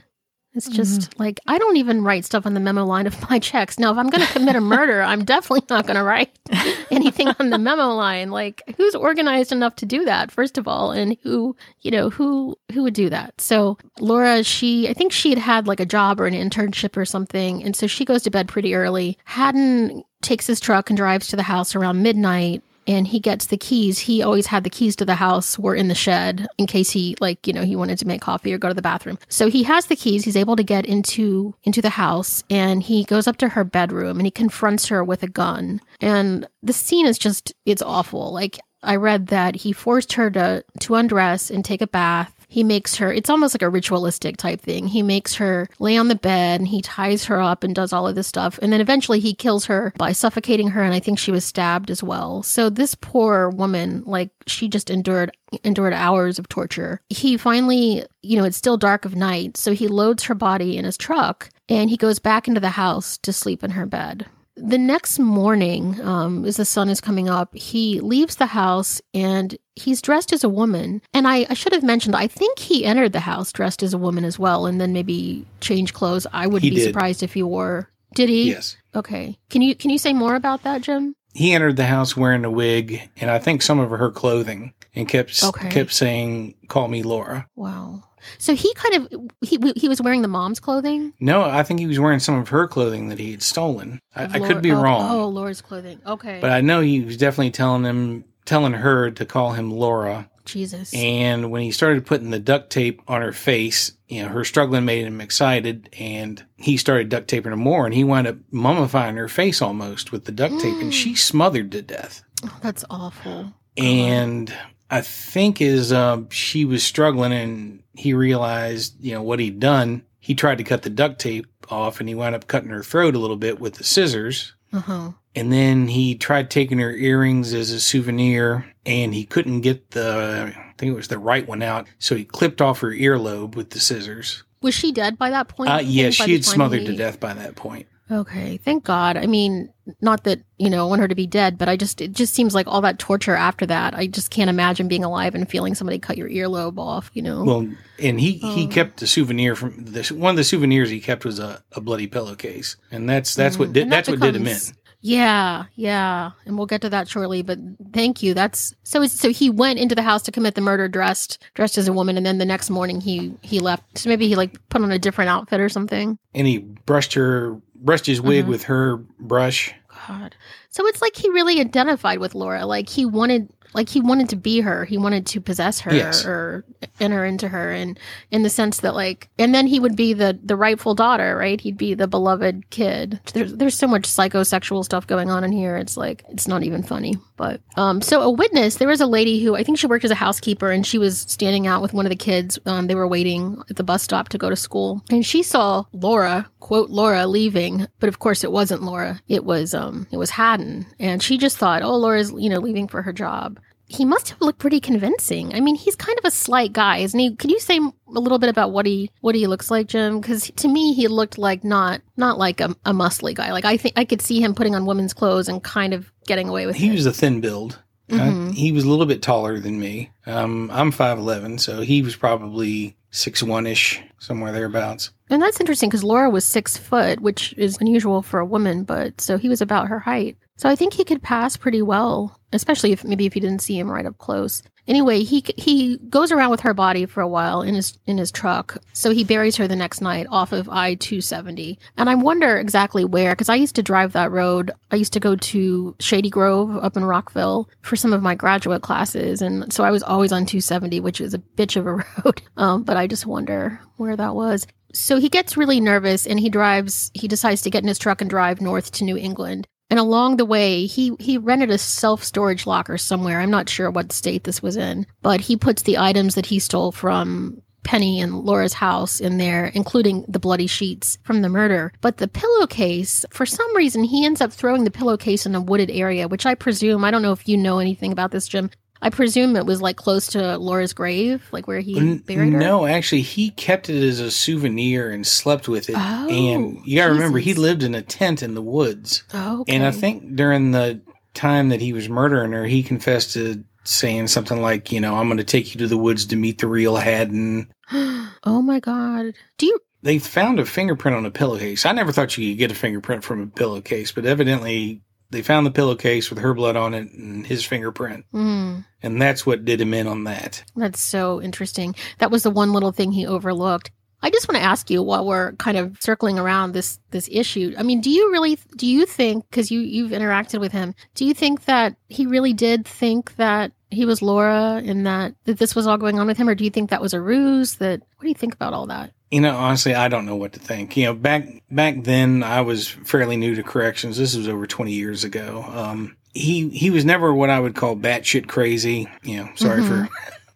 It's just mm-hmm. like I don't even write stuff on the memo line of my checks. Now, if I'm going to commit a murder, I'm definitely not going to write anything on the memo line. Like, who's organized enough to do that? First of all, and who, you know, who who would do that? So, Laura, she, I think she had had like a job or an internship or something, and so she goes to bed pretty early. Hadden takes his truck and drives to the house around midnight and he gets the keys. He always had the keys to the house were in the shed in case he like, you know, he wanted to make coffee or go to the bathroom. So he has the keys. He's able to get into into the house and he goes up to her bedroom and he confronts her with a gun. And the scene is just it's awful. Like I read that he forced her to to undress and take a bath he makes her, it's almost like a ritualistic type thing. He makes her lay on the bed and he ties her up and does all of this stuff. And then eventually he kills her by suffocating her. And I think she was stabbed as well. So this poor woman, like, she just endured endured hours of torture. He finally, you know, it's still dark of night, so he loads her body in his truck and he goes back into the house to sleep in her bed the next morning, um, as the sun is coming up, he leaves the house and he's dressed as a woman. And I, I, should have mentioned, I think he entered the house dressed as a woman as well, and then maybe change clothes. I would he be did. surprised if he wore. Did he? Yes. Okay. Can you can you say more about that, Jim? He entered the house wearing a wig and I think some of her clothing, and kept okay. kept saying, "Call me Laura." Wow. So he kind of he he was wearing the mom's clothing. No, I think he was wearing some of her clothing that he had stolen. I, I could be oh, wrong. Oh, Laura's clothing. Okay, but I know he was definitely telling him, telling her to call him Laura. Jesus. And when he started putting the duct tape on her face, you know, her struggling made him excited, and he started duct taping her more, and he wound up mummifying her face almost with the duct tape, and she smothered to death. Oh, that's awful. And I think as uh, she was struggling and he realized, you know, what he'd done, he tried to cut the duct tape off and he wound up cutting her throat a little bit with the scissors. Uh-huh. And then he tried taking her earrings as a souvenir and he couldn't get the, I think it was the right one out. So he clipped off her earlobe with the scissors. Was she dead by that point? Uh, yeah, she had smothered he- to death by that point. Okay, thank God. I mean, not that you know I want her to be dead, but I just it just seems like all that torture after that. I just can't imagine being alive and feeling somebody cut your earlobe off. You know. Well, and he, he Oh. kept the souvenir from this. One of the souvenirs he kept was a, a bloody pillowcase. And that's, that's what Mm, did, that that's what did him in. Yeah, yeah, and we'll get to that shortly. But thank you. That's so. So he went into the house to commit the murder dressed dressed as a woman, and then the next morning he he left. So maybe he like put on a different outfit or something. And he brushed her, brushed his wig Mhm. with her brush. God. So it's like he really identified with Laura. Like he wanted like he wanted to be her. He wanted to possess her Yes. or enter into her and in the sense that like and then he would be the the rightful daughter, right? He'd be the beloved kid. There's there's so much psychosexual stuff going on in here. It's like it's not even funny. But um so a witness, there was a lady who I think she worked as a housekeeper and she was standing out with one of the kids. Um they were waiting at the bus stop to go to school. And she saw Laura, quote Laura leaving, but of course it wasn't Laura. It was um it was Hadden. And she just thought, "Oh, Laura's, you know, leaving for her job." He must have looked pretty convincing. I mean, he's kind of a slight guy, isn't he? Can you say a little bit about what he what he looks like, Jim? Because to me, he looked like not not like a, a muscly guy. Like I think I could see him putting on women's clothes and kind of getting away with He it. was a thin build. Uh, Mhm. he was a little bit taller than me. Um, I'm 5'11, so he was probably 6'1 ish, somewhere thereabouts. And that's interesting because Laura was six foot, which is unusual for a woman, but so he was about her height. So I think he could pass pretty well, especially if maybe if you didn't see him right up close. Anyway, he he goes around with her body for a while in his in his truck. So he buries her the next night off of I two seventy, and I wonder exactly where because I used to drive that road. I used to go to Shady Grove up in Rockville for some of my graduate classes, and so I was always on two seventy, which is a bitch of a road. Um, but I just wonder where that was so he gets really nervous and he drives he decides to get in his truck and drive north to new england and along the way he he rented a self-storage locker somewhere. I'm not sure what state this was in but he puts the items that he stole from penny and laura's house in there including the bloody sheets from the murder. But the pillowcase for some reason he ends up throwing the pillowcase in a wooded area which i presume i don't know if you know anything about this jim i presume it was like close to laura's grave like where he buried her no, actually, he kept it as a souvenir and slept with it. Oh, and you got to remember, he lived in a tent in the woods. oh And I think during the time that he was murdering her, he confessed to saying something like, you know, I'm going to take you to the woods to meet the real Hadden. oh my god. Do you They found a fingerprint on a pillowcase. I never thought you could get a fingerprint from a pillowcase, but evidently they found the pillowcase with her blood on it and his fingerprint. mm, And that's what did him in on that. that's so interesting. That was the one little thing he overlooked. I just want to ask you while we're kind of circling around this this issue. I mean, do you really do you think cuz you you've interacted with him, do you think that he really did think that he was Laura and that that this was all going on with him or do you think that was a ruse that what do you think about all that? You know, honestly, I don't know what to think. You know, back back then, I was fairly new to corrections. This was over twenty years ago. Um, he he was never what I would call batshit crazy. You know, sorry for.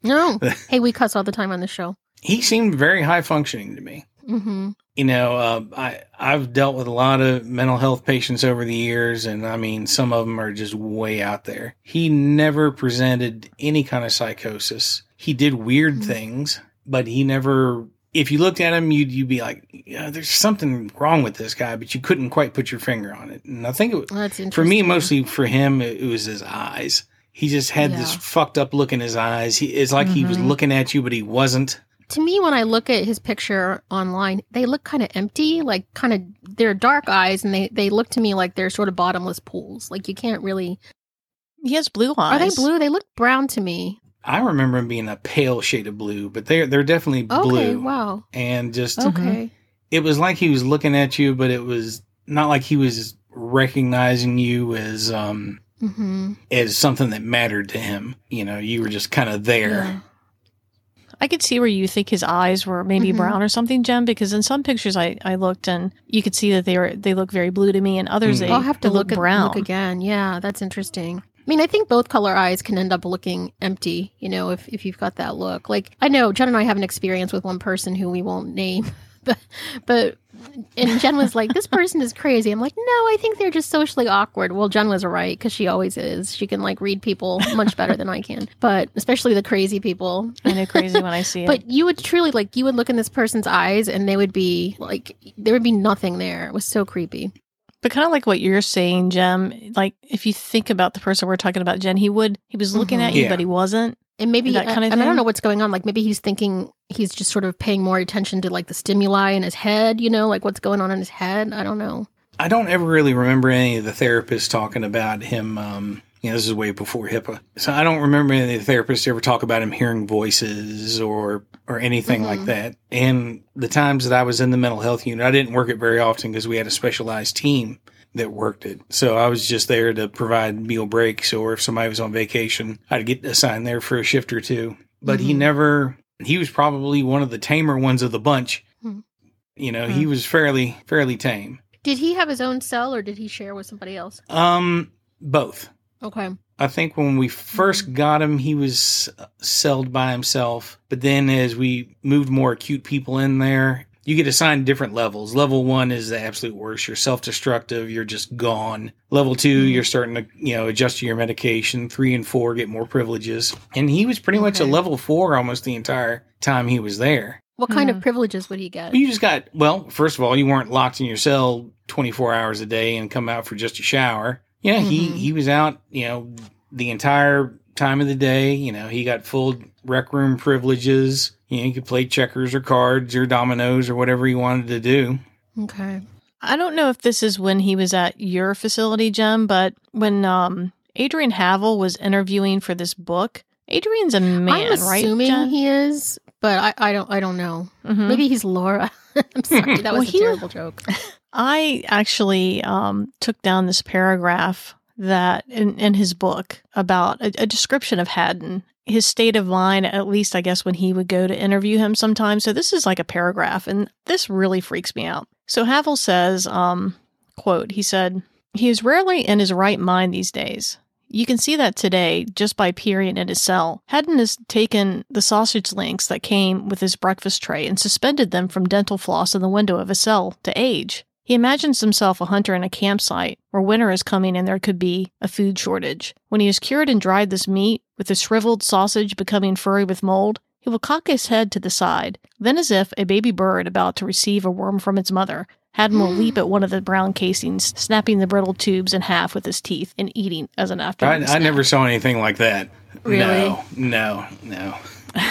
No. hey, we cuss all the time on the show. He seemed very high functioning to me. Mhm. You know, uh, I I've dealt with a lot of mental health patients over the years, and I mean, some of them are just way out there. He never presented any kind of psychosis. He did weird Mhm. things, but he never. If you looked at him, you'd you'd be like, yeah, "There's something wrong with this guy," but you couldn't quite put your finger on it. And I think it, That's interesting. for me, mostly for him, it, it was his eyes. He just had this fucked up look in his eyes. He, it's like he was Mhm. looking at you, but he wasn't. to me when i look at his picture online they look kind of empty like kind of they're dark eyes and they they look to me like they're sort of bottomless pools like you can't really He has blue eyes. are they blue they look brown to me I remember him being a pale shade of blue, but they're they're definitely blue. okay blue. wow And just okay it was like he was looking at you, but it was not like he was recognizing you as um mm-hmm. as something that mattered to him. You know, you were just kind of there. yeah. I could see where you think his eyes were maybe Mhm. brown or something, Jem, because in some pictures I, I looked and you could see that they were they look very blue to me, and others Mhm. they i'll have to they look, look at, brown. look again yeah that's interesting I mean, I think both color eyes can end up looking empty, you know, if, if you've got that look. Like, I know Jen and I have an experience with one person who we won't name, but, but and Jen was like, "This person is crazy." I'm like, "No, I think they're just socially awkward." Well, Jen was right because she always is. She can like read people much better than I can, but especially the crazy people. I know crazy when I see it. But you would truly like you would look in this person's eyes, and they would be like there would be nothing there. It was so creepy. But kind of like what you're saying, Jem, like if you think about the person we're talking about, Jen, he would, he was looking Mhm. at you, Yeah. but he wasn't. And maybe That kind of and I don't know what's going on. Like maybe he's thinking he's just sort of paying more attention to like the stimuli in his head. You know, like what's going on in his head. I don't know. I don't ever really remember any of the therapists talking about him. Um, you know, this is way before HIPAA, so I don't remember any of the therapists ever talk about him hearing voices or or anything like Mhm. that. And the times that I was in the mental health unit, I didn't work it very often because we had a specialized team that worked it. So I was just there to provide meal breaks, or if somebody was on vacation, I'd get assigned there for a shift or two. But he Mhm. never. He was probably one of the tamer ones of the bunch. Hmm. You know, he was fairly fairly tame. Did he have his own cell or did he share with somebody else? Um, both. Okay. I think when we first got him, he was celled by himself. But then as we moved more acute people in there, you get assigned different levels. Level one is the absolute worst. You're self destructive. You're just gone. Level 2 Mhm. you're starting to, you know, adjust to your medication. Three and four get more privileges. And he was pretty much a level four almost the entire time he was there. What kind Hmm. of privileges would he get? You just got, well, first of all, you weren't locked in your cell 24 hours a day and come out for just a shower. Yeah, he, Mhm. he was out, you know, the entire time of the day. You know, he got full rec room privileges. You know, he could play checkers or cards or dominoes or whatever he wanted to do. Okay. I don't know if this is when he was at your facility, Jem, but when um, Adrian Havill was interviewing for this book, Adrian's a man, I'm right? assuming Jen? he is, but I, I don't I don't know. Mhm. Maybe he's Laura. I'm sorry, that Well, was a he- terrible joke. I actually um, took down this paragraph that in, in his book about a, a description of Hadden, his state of mind, at least I guess when he would go to interview him sometimes. So this is like a paragraph, and this really freaks me out. So Havill says, um, quote, he said, he is rarely in his right mind these days. You can see that today just by peering at his cell. Hadden has taken the sausage links that came with his breakfast tray and suspended them from dental floss in the window of his cell to age. He imagines himself a hunter in a campsite where winter is coming and there could be a food shortage. When he has cured and dried this meat, with the shriveled sausage becoming furry with mold, he will cock his head to the side. Then, as if a baby bird about to receive a worm from its mother, Hadden will leap at one of the brown casings, snapping the brittle tubes in half with his teeth and eating as an I, afternoon I snack. never saw anything like that. Really? No, no, no.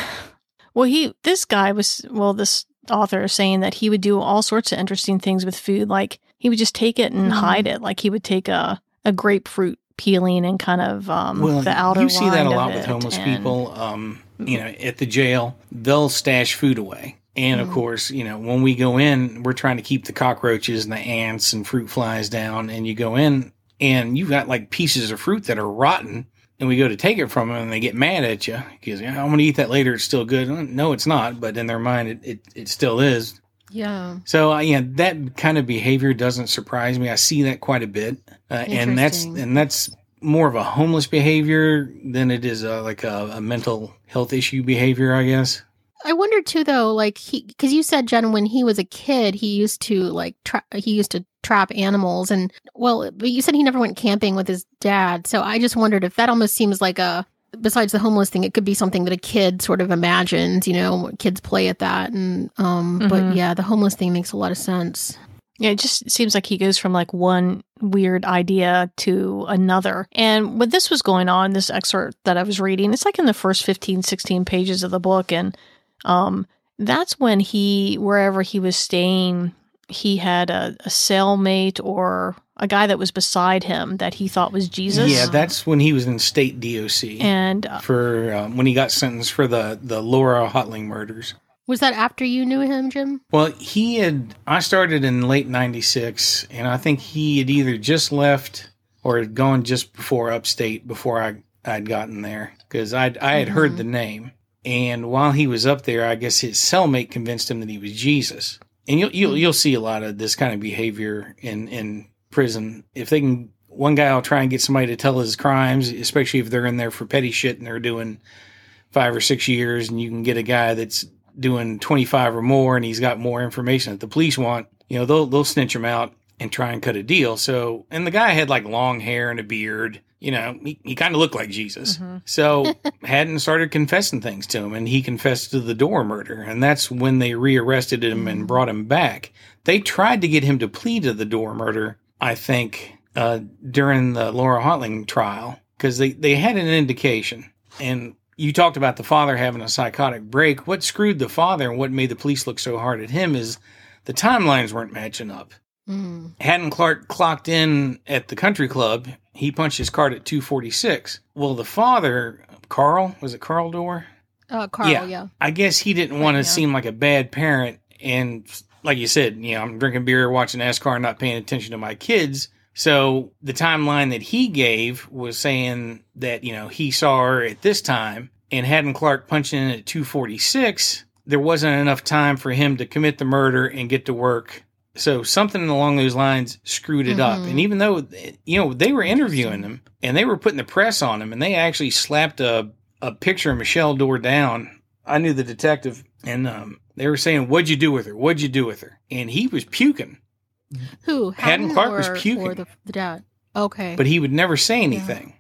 Well, he this guy was well, this author saying that he would do all sorts of interesting things with food. Like he would just take it and Mhm. hide it. Like he would take a a grapefruit peeling and kind of um well, the outer. you see that a lot with homeless and- people. Um, you know, at the jail, they'll stash food away. And of Mhm. course, you know, when we go in, we're trying to keep the cockroaches and the ants and fruit flies down. And you go in and you've got like pieces of fruit that are rotten. And we go to take it from them and they get mad at you because "Yeah, I'm going to eat that later. It's still good. No, it's not. But in their mind, it, it, it still is. Yeah. So uh, yeah, that kind of behavior doesn't surprise me. I see that quite a bit, uh, and that's and that's more of a homeless behavior than it is a, like a, a mental health issue behavior, I guess. I wonder too, though, like he, because you said Jen, when he was a kid, he used to like tra- he used to trap animals, and well, but you said he never went camping with his dad. So I just wondered if that almost seems like a besides the homeless thing, it could be something that a kid sort of imagines. You know, kids play at that, and um, but Mhm. yeah, the homeless thing makes a lot of sense. Yeah, it just seems like he goes from like one weird idea to another. And when this was going on, this excerpt that I was reading, it's like in the first 15, 16 pages of the book. And um, that's when he, wherever he was staying, he had a, a cellmate or a guy that was beside him that he thought was Jesus. Yeah, that's when he was in state DOC and uh, for um, when he got sentenced for the the Laura Houghteling murders. Was that after you knew him, Jim? Well, he had. I started in late '96, and I think he had either just left or had gone just before upstate before I I'd gotten there because I I had heard Mhm. the name, and while he was up there, I guess his cellmate convinced him that he was Jesus. And you'll you'll you'll see a lot of this kind of behavior in in prison if they can. One guy will try and get somebody to tell his crimes, especially if they're in there for petty shit and they're doing five or six years, and you can get a guy that's doing 25 or more and he's got more information that the police want you know, they'll they'll snitch him out and try and cut a deal. So, and the guy had like long hair and a beard. You know, he, he kind of looked like Jesus. Mhm. So, Hadden started confessing things to him, and he confessed to the Dorr murder. And that's when they rearrested him and brought him back. They tried to get him to plead to the Dorr murder, I think, uh, during the Laura Houghteling trial, because they, they had an indication. And you talked about the father having a psychotic break. What screwed the father and what made the police look so hard at him is the timelines weren't matching up. Mm. Hadden Clark clocked in at the country club. He punched his card at 246. Well, the father, Carl, was it Carl Dorr? Uh, Carl, Yeah. yeah. I guess he didn't want to yeah. seem like a bad parent. And like you said, you know, I'm drinking beer, watching NASCAR, not paying attention to my kids. So the timeline that he gave was saying that, you know, he saw her at this time and Hadden Clark punching in at 246. There wasn't enough time for him to commit the murder and get to work. So something along those lines screwed it up. Mhm. And even though, you know, they were interviewing him and they were putting the press on him and they actually slapped a, a picture of Michelle Dorr down. I knew the detective and um, they were saying, What'd you do with her? What'd you do with her? And he was puking, Who? Hadden Clark was puking. The, the dad. Okay. but he would never say anything.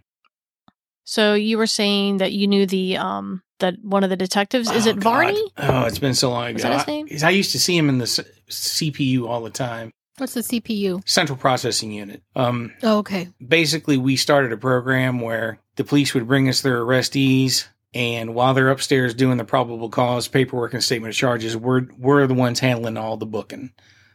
So you were saying that you knew the um that one of the detectives is Oh, it Varney? God. Oh, it's been so long ago. Is that his I- name? I, used to see him in the C- CPU all the time, What's the CPU? Central Processing Unit. Um, Oh, okay. basically, we started a program where the police would bring us their arrestees. And while they're upstairs doing the probable cause paperwork and statement of charges, we're we're the ones handling all the booking.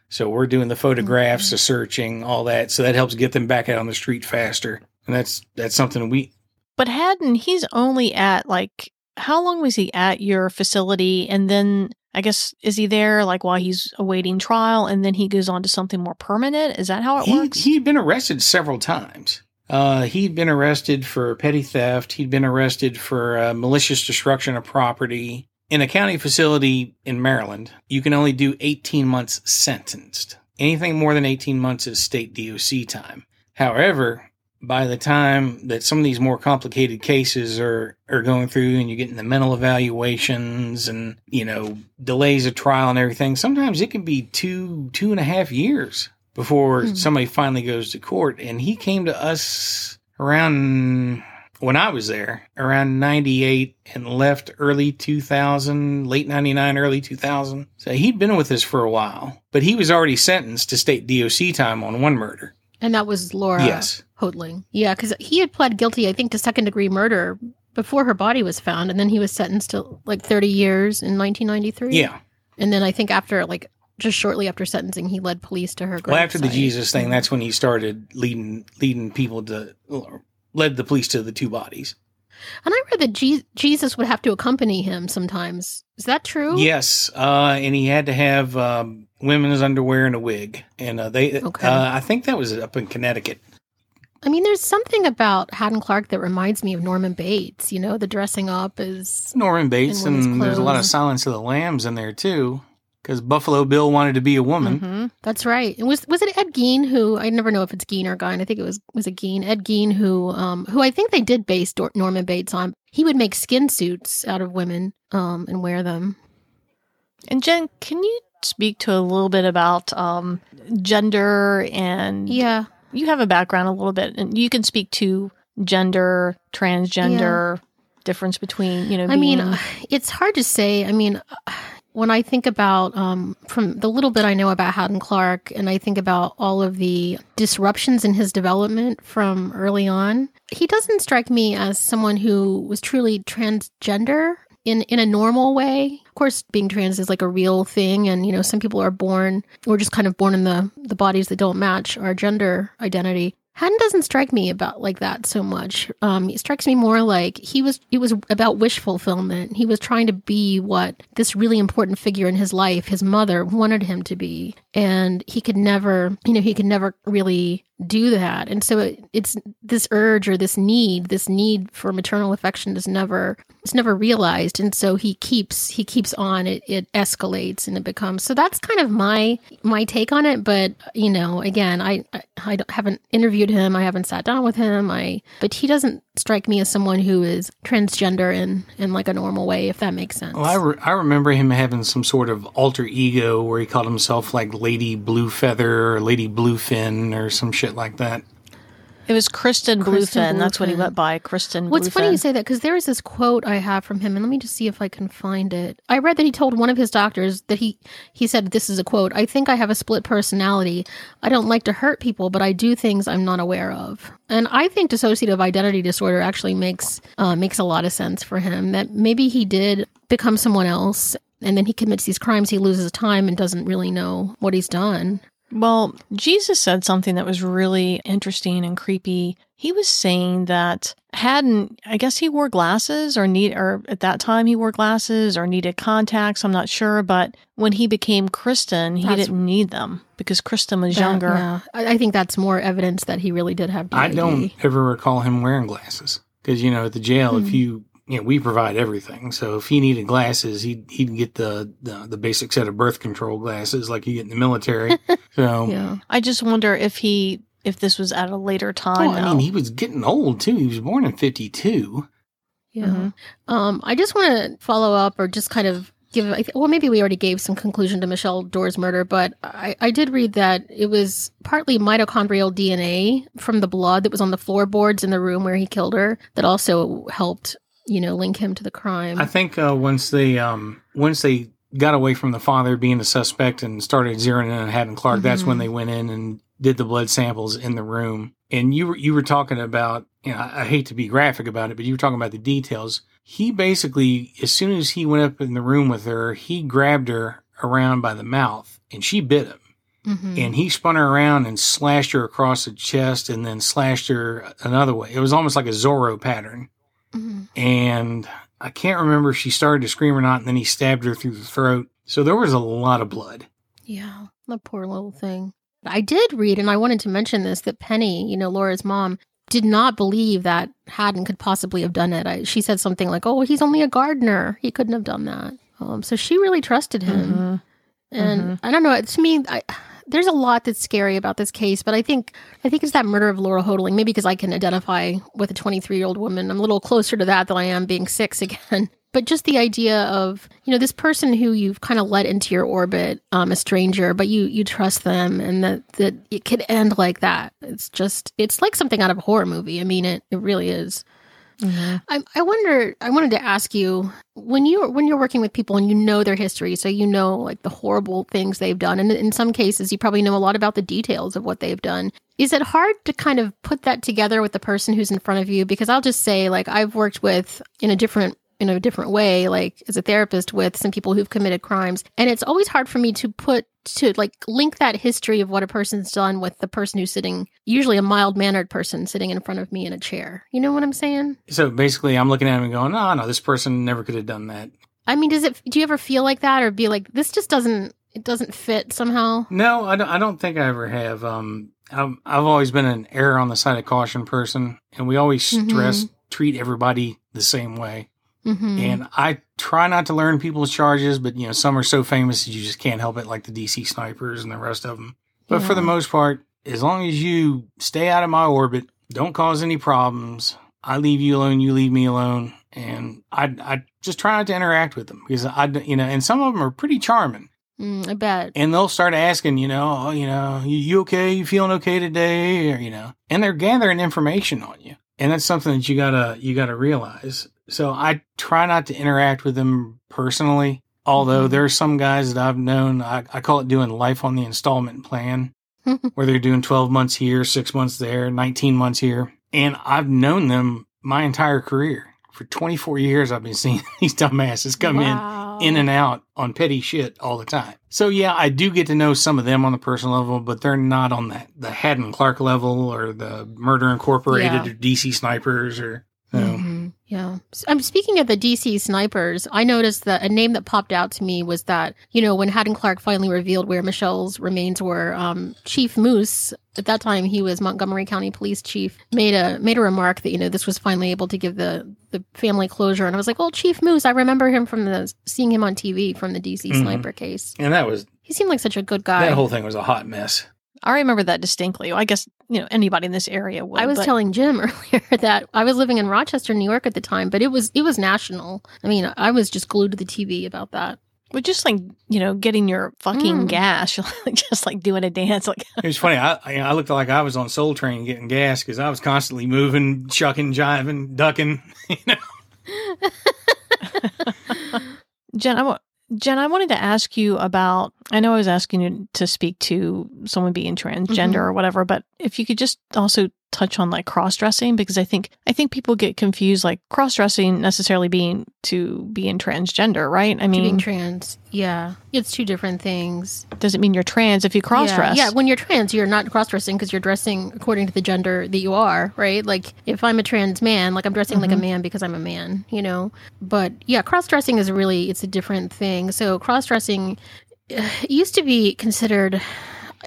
So we're doing the photographs, Okay. the searching, all that. So that helps get them back out on the street faster. And that's that's something we But Hadden, he's only at like how long was he at your facility and then I guess is he there like while he's awaiting trial and then he goes on to something more permanent? Is that how it he, works? He'd been arrested several times. Uh, he'd been arrested for petty theft. He'd been arrested for uh, malicious destruction of property. In a county facility in Maryland, you can only do 18 months sentenced. Anything more than 18 months is state DOC time. However, by the time that some of these more complicated cases are, are going through and you're getting the mental evaluations and, you know, delays of trial and everything, sometimes it can be two, two and a half years before Hmm. somebody finally goes to court. And he came to us around when I was there, around 98 and left early 2000, late 99, early 2000. So he'd been with us for a while, but he was already sentenced to state DOC time on one murder. And that was Laura Yes. Houghteling. Yeah, because he had pled guilty, I think, to second degree murder before her body was found. And then he was sentenced to like 30 years in 1993. Yeah. And then I think after, like, just shortly after sentencing, he led police to her grave Well, after the. Jesus thing, that's when he started leading leading people to led the police to the two bodies. And I read that Je- Jesus would have to accompany him sometimes. Is that true? Yes, uh, and he had to have um, women's underwear and a wig, and uh, they. Okay. Uh, I think that was up in Connecticut. I mean, there's something about Hadden Clark that reminds me of Norman Bates. You know, the dressing up is. Norman Bates, In women's and there's a lot of. Silence of the Lambs in there too, because Buffalo Bill wanted to be a woman. Mhm. That's right. And was was it Ed Gein who I never know if it's Gein or Gein. I think it was was it Gein. Ed Gein who um who I think they did base Dor- Norman Bates on. He would make skin suits out of women um and wear them. And Jen, can you speak to a little bit about um gender and Yeah. You have a background a little bit and you can speak to gender, transgender, difference between, you know, I mean, it's hard to say. I mean, when I think about um, from the little bit I know about Hadden Clark, and I think about all of the disruptions in his development from early on, he doesn't strike me as someone who was truly transgender in in a normal way. Of course, being trans is like a real thing, and you know, some people are born or just kind of born in the the bodies that don't match our gender identity. Hadden doesn't strike me about like that so much. Um, it strikes me more like he was. It was about wish fulfillment. He was trying to be what this really important figure in his life, his mother, wanted him to be, and he could never, you know, he could never really do that. And so it, it's this urge or this need, this need for maternal affection is never it's never realized. And so he keeps he keeps on. It it escalates and it becomes so that's kind of my my take on it. But you know, again, I I, I haven't interviewed him. I haven't sat down with him. I but he doesn't strike me as someone who is transgender in in like a normal way, if that makes sense. Well, I, re- I remember him having some sort of alter ego where he called himself like Lady Blue Feather or Lady Bluefin or some shit like that. It was Kristen, Kristen Bluefin. That's what he Bluefin. went by. Kristen. What's funny you say that because there is this quote I have from him, and let me just see if I can find it. I read that he told one of his doctors that he he said this is a quote. I think I have a split personality. I don't like to hurt people, but I do things I'm not aware of. And I think dissociative identity disorder actually makes uh, makes a lot of sense for him. That maybe he did become someone else, and then he commits these crimes. He loses time and doesn't really know what he's done. Well, Jesus said something that was really interesting and creepy. He was saying that Hadden I guess he wore glasses or need or at that time he wore glasses or needed contacts, I'm not sure, but when he became Kristen, he That's- didn't need them because Kristen was That- younger. yeah. I, I think that's more evidence that he really did have. DID. I don't ever recall him wearing glasses because you know at the jail Hmm. if you you know we provide everything so if he needed glasses he'd he'd get the the, the basic set of birth control glasses like you get in the military so Yeah. I just wonder if he if this was at a later time. well, I mean he was getting old too he was born in 52 Yeah. Mhm. Um, I just want to follow up or just kind of give, well, maybe we already gave some conclusion to Michelle Dorr's murder, but I, I did read that it was partly mitochondrial DNA from the blood that was on the floorboards in the room where he killed her that also helped, you know, link him to the crime. I think uh, once they um once they got away from the father being the suspect and started zeroing in on Hadden Clark, that's when they went in and did the blood samples in the room. And you were you were talking about, you know, I, I hate to be graphic about it, but you were talking about the details. He basically, as soon as he went up in the room with her, he grabbed her around by the mouth and she bit him. Mhm. And he spun her around and slashed her across the chest and then slashed her another way. It was almost like a Zorro pattern Mhm. and I can't remember if she started to scream or not, and then he stabbed her through the throat. So there was a lot of blood. Yeah, the poor little thing. I did read, and I wanted to mention this that Penny, you know, Laura's mom, did not believe that Hadden could possibly have done it. I, she said something like, "Oh, he's only a gardener; he couldn't have done that." Um, so she really trusted him, Mhm. and I don't know. To me, I, there's a lot that's scary about this case, but I think I think it's that murder of Laura Houghteling. Maybe because I can identify with a 23 year old woman, I'm a little closer to that than I am being six again. But just the idea of you know this person who you've kind of let into your orbit, um, a stranger, but you you trust them, and that that it could end like that. It's just it's like something out of a horror movie. I mean, it it really is. Mhm. I, I wonder. I wanted to ask you when you when you're working with people and you know their history, so you know like the horrible things they've done, and in some cases you probably know a lot about the details of what they've done. Is it hard to kind of put that together with the person who's in front of you? Because I'll just say, like I've worked with in a different in a different way, like as a therapist with some people who've committed crimes, and it's always hard for me to put to like link that history of what a person's done with the person who's sitting, usually a mild mannered person sitting in front of me in a chair. You know what I'm saying? So basically, I'm looking at him and going, "No, no, this person never could have done that." I mean, does it? Do you ever feel like that, or be like, this just doesn't? It doesn't fit somehow. No, I don't. I don't think I ever have. Um, I've, I've always been an error on the side of caution person, and we always stress treat everybody the same way. Mm-hmm. And I try not to learn people's charges, but you know, some are so famous that you just can't help it, like the DC snipers and the rest of them. But for the most part, as long as you stay out of my orbit, don't cause any problems, I leave you alone, you leave me alone, and I I just try not to interact with them because I you know, and some of them are pretty charming, Mm, I bet. and they'll start asking, you know, oh, you know, you, you okay? You feeling okay today? Or you know, and they're gathering information on you, and that's something that you gotta you gotta realize. So I try not to interact with them personally. Although Mhm. there are some guys that I've known, I, I call it doing life on the installment plan, where they're doing 12 months here, six months there, 19 months here. And I've known them my entire career. For 24 years, I've been seeing these dumbasses come Wow. in, in and out on petty shit all the time. So yeah, I do get to know some of them on the personal level, but they're not on that the Hadden Clark level or the Murder Incorporated Yeah. or DC Snipers or. You know. Mhm. Yeah. I'm speaking of the DC snipers. I noticed that a name that popped out to me was that, you know, when Hadden Clark finally revealed where Michelle's remains were, um, Chief Moose, at that time he was Montgomery County Police Chief, made a made a remark that, you know, this was finally able to give the the family closure. And I was like, Oh, Chief Moose, I remember him from the seeing him on TV from the DC Mhm. sniper case. And that was He seemed like such a good guy. that whole thing was a hot mess. I remember that distinctly. I guess you know anybody in this area would. I was but- telling Jim earlier that I was living in Rochester, New York at the time, but it was it was national. I mean, I was just glued to the TV about that. But just like you know, getting your fucking Mm. gas, just like doing a dance, like It was funny. I I I looked like I was on Soul Train getting gas because I was constantly moving, chucking, jiving, ducking. You know, Jen. I wa- Jen, I wanted to ask you about. I know I was asking you to speak to someone being transgender Mhm. or whatever, but if you could just also touch on like cross dressing because I think I think people get confused like cross dressing necessarily being to being transgender, right? I To being mean, trans, yeah, it's two different things. does it mean you're trans if you cross dress? Yeah, yeah, when you're trans, you're not cross dressing because you're dressing according to the gender that you are, right? Like if I'm a trans man, like I'm dressing like a Mhm. man because I'm a man, you know. But yeah, cross dressing is really it's a different thing. So cross dressing used to be considered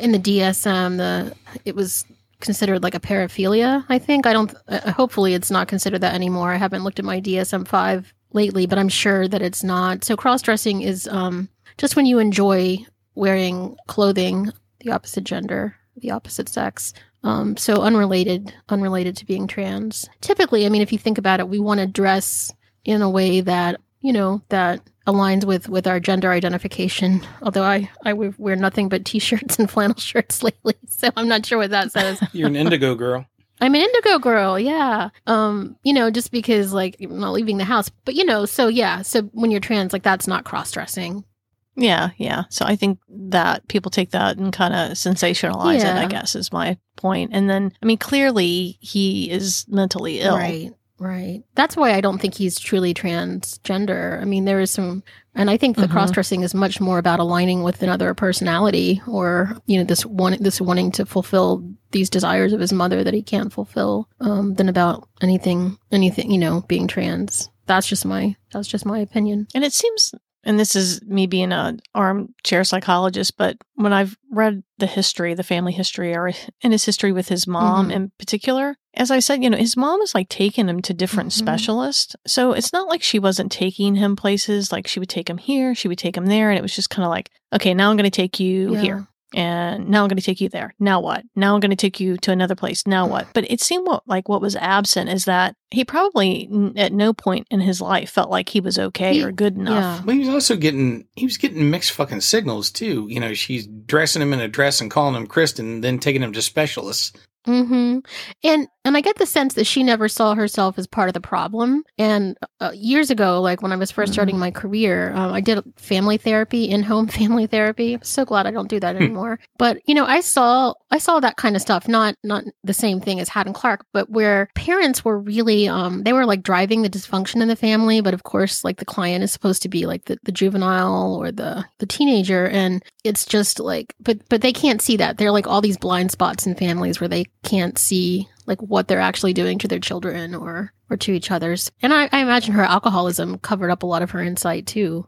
in the DSM. The it was considered like a paraphilia. I think I don't. Uh, hopefully, it's not considered that anymore. I haven't looked at my DSM five lately, but I'm sure that it's not. So cross dressing is um, just when you enjoy wearing clothing the opposite gender, the opposite sex. Um, so unrelated, unrelated to being trans. Typically, I mean, if you think about it, we want to dress in a way that you know that aligns with with our gender identification. Although I I wear wear nothing but t-shirts and flannel shirts lately, so I'm not sure what that says. you're an indigo girl. I'm an indigo girl, yeah. Um, you know, just because like I'm not leaving the house, but you know, so yeah. So when you're trans, like that's not cross dressing. Yeah, yeah. So I think that people take that and kind of sensationalize it, I guess, is my point. And then, I mean, clearly he is mentally ill. Right, right. That's why I don't think he's truly transgender. I mean, there is some, and I think the Mhm. cross dressing is much more about aligning with another personality, or you know, this one, this wanting to fulfill these desires of his mother that he can't fulfill, um, than about anything, anything, you know, being trans. That's just my, that's just my opinion. And it seems, and this is me being a armchair psychologist, but when I've read the history, the family history, or in his history with his mom Mhm. in particular, as I said, you know, his mom is like taking him to different Mhm. specialists. So it's not like she wasn't taking him places. Like she would take him here, she would take him there, and it was just kind of like, okay, now I'm going to take you Yeah. here. and now I'm going to take you there. Now what? Now I'm going to take you to another place. Now what? But it seemed what, like what was absent is that he probably n- at no point in his life felt like he was okay He- or good enough. Yeah. But he was also getting he was getting mixed fucking signals too. You know, she's dressing him in a dress and calling him Kristen, then taking him to specialists. Hmm And and I get the sense that she never saw herself as part of the problem. And uh, years ago, like when I was 1st starting my career, um, I did family therapy, in home family therapy. I'm so glad I don't do that anymore. but you know, I saw I saw that kind of stuff. Not not the same thing as Hadden Clark, but where parents were really um, they were like driving the dysfunction in the family. But of course, like the client is supposed to be like the, the juvenile or the the teenager, and it's just like but but they can't see that. They're like all these blind spots in families where they can't see like what they're actually doing to their children or or to each other's. And I, I imagine her alcoholism covered up a lot of her insight too.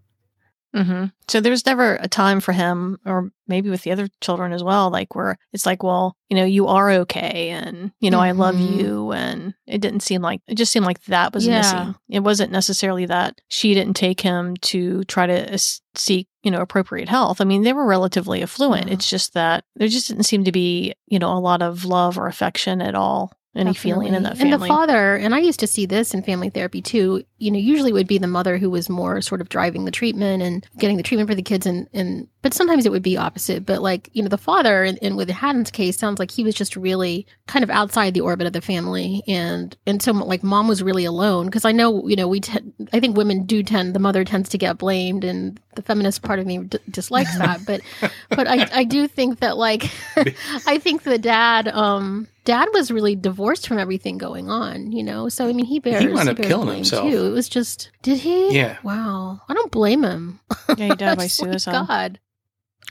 Hmm So there's never a time for him, or maybe with the other children as well, like where it's like, well, you know, you are okay, and you know, I love Mhm. you, and it didn't seem like it just seemed like that was Yeah. missing. It wasn't necessarily that she didn't take him to try to seek, you know, appropriate health. I mean, they were relatively affluent. Yeah. It's just that there just didn't seem to be, you know, a lot of love or affection at all, any feeling in that family. And the father, and I used to see this in family therapy too, you know, usually it would be the mother who was more sort of driving the treatment and getting the treatment for the kids and, and but sometimes it would be opposite. But like, you know, the father and, and with Hadden's case sounds like he was just really kind of outside the orbit of the family and and so like mom was really alone because I know, you know, we te- I think women do tend the mother tends to get blamed and the feminist part of me d- dislikes that, but but I I do think that like I think the dad um dad was really divorced from everything going on, you know. So I mean, he bears he wound up killing blame, himself. too. It was just did he? Yeah. Wow, I don't blame him. yeah, he died by I swear to suicide. God.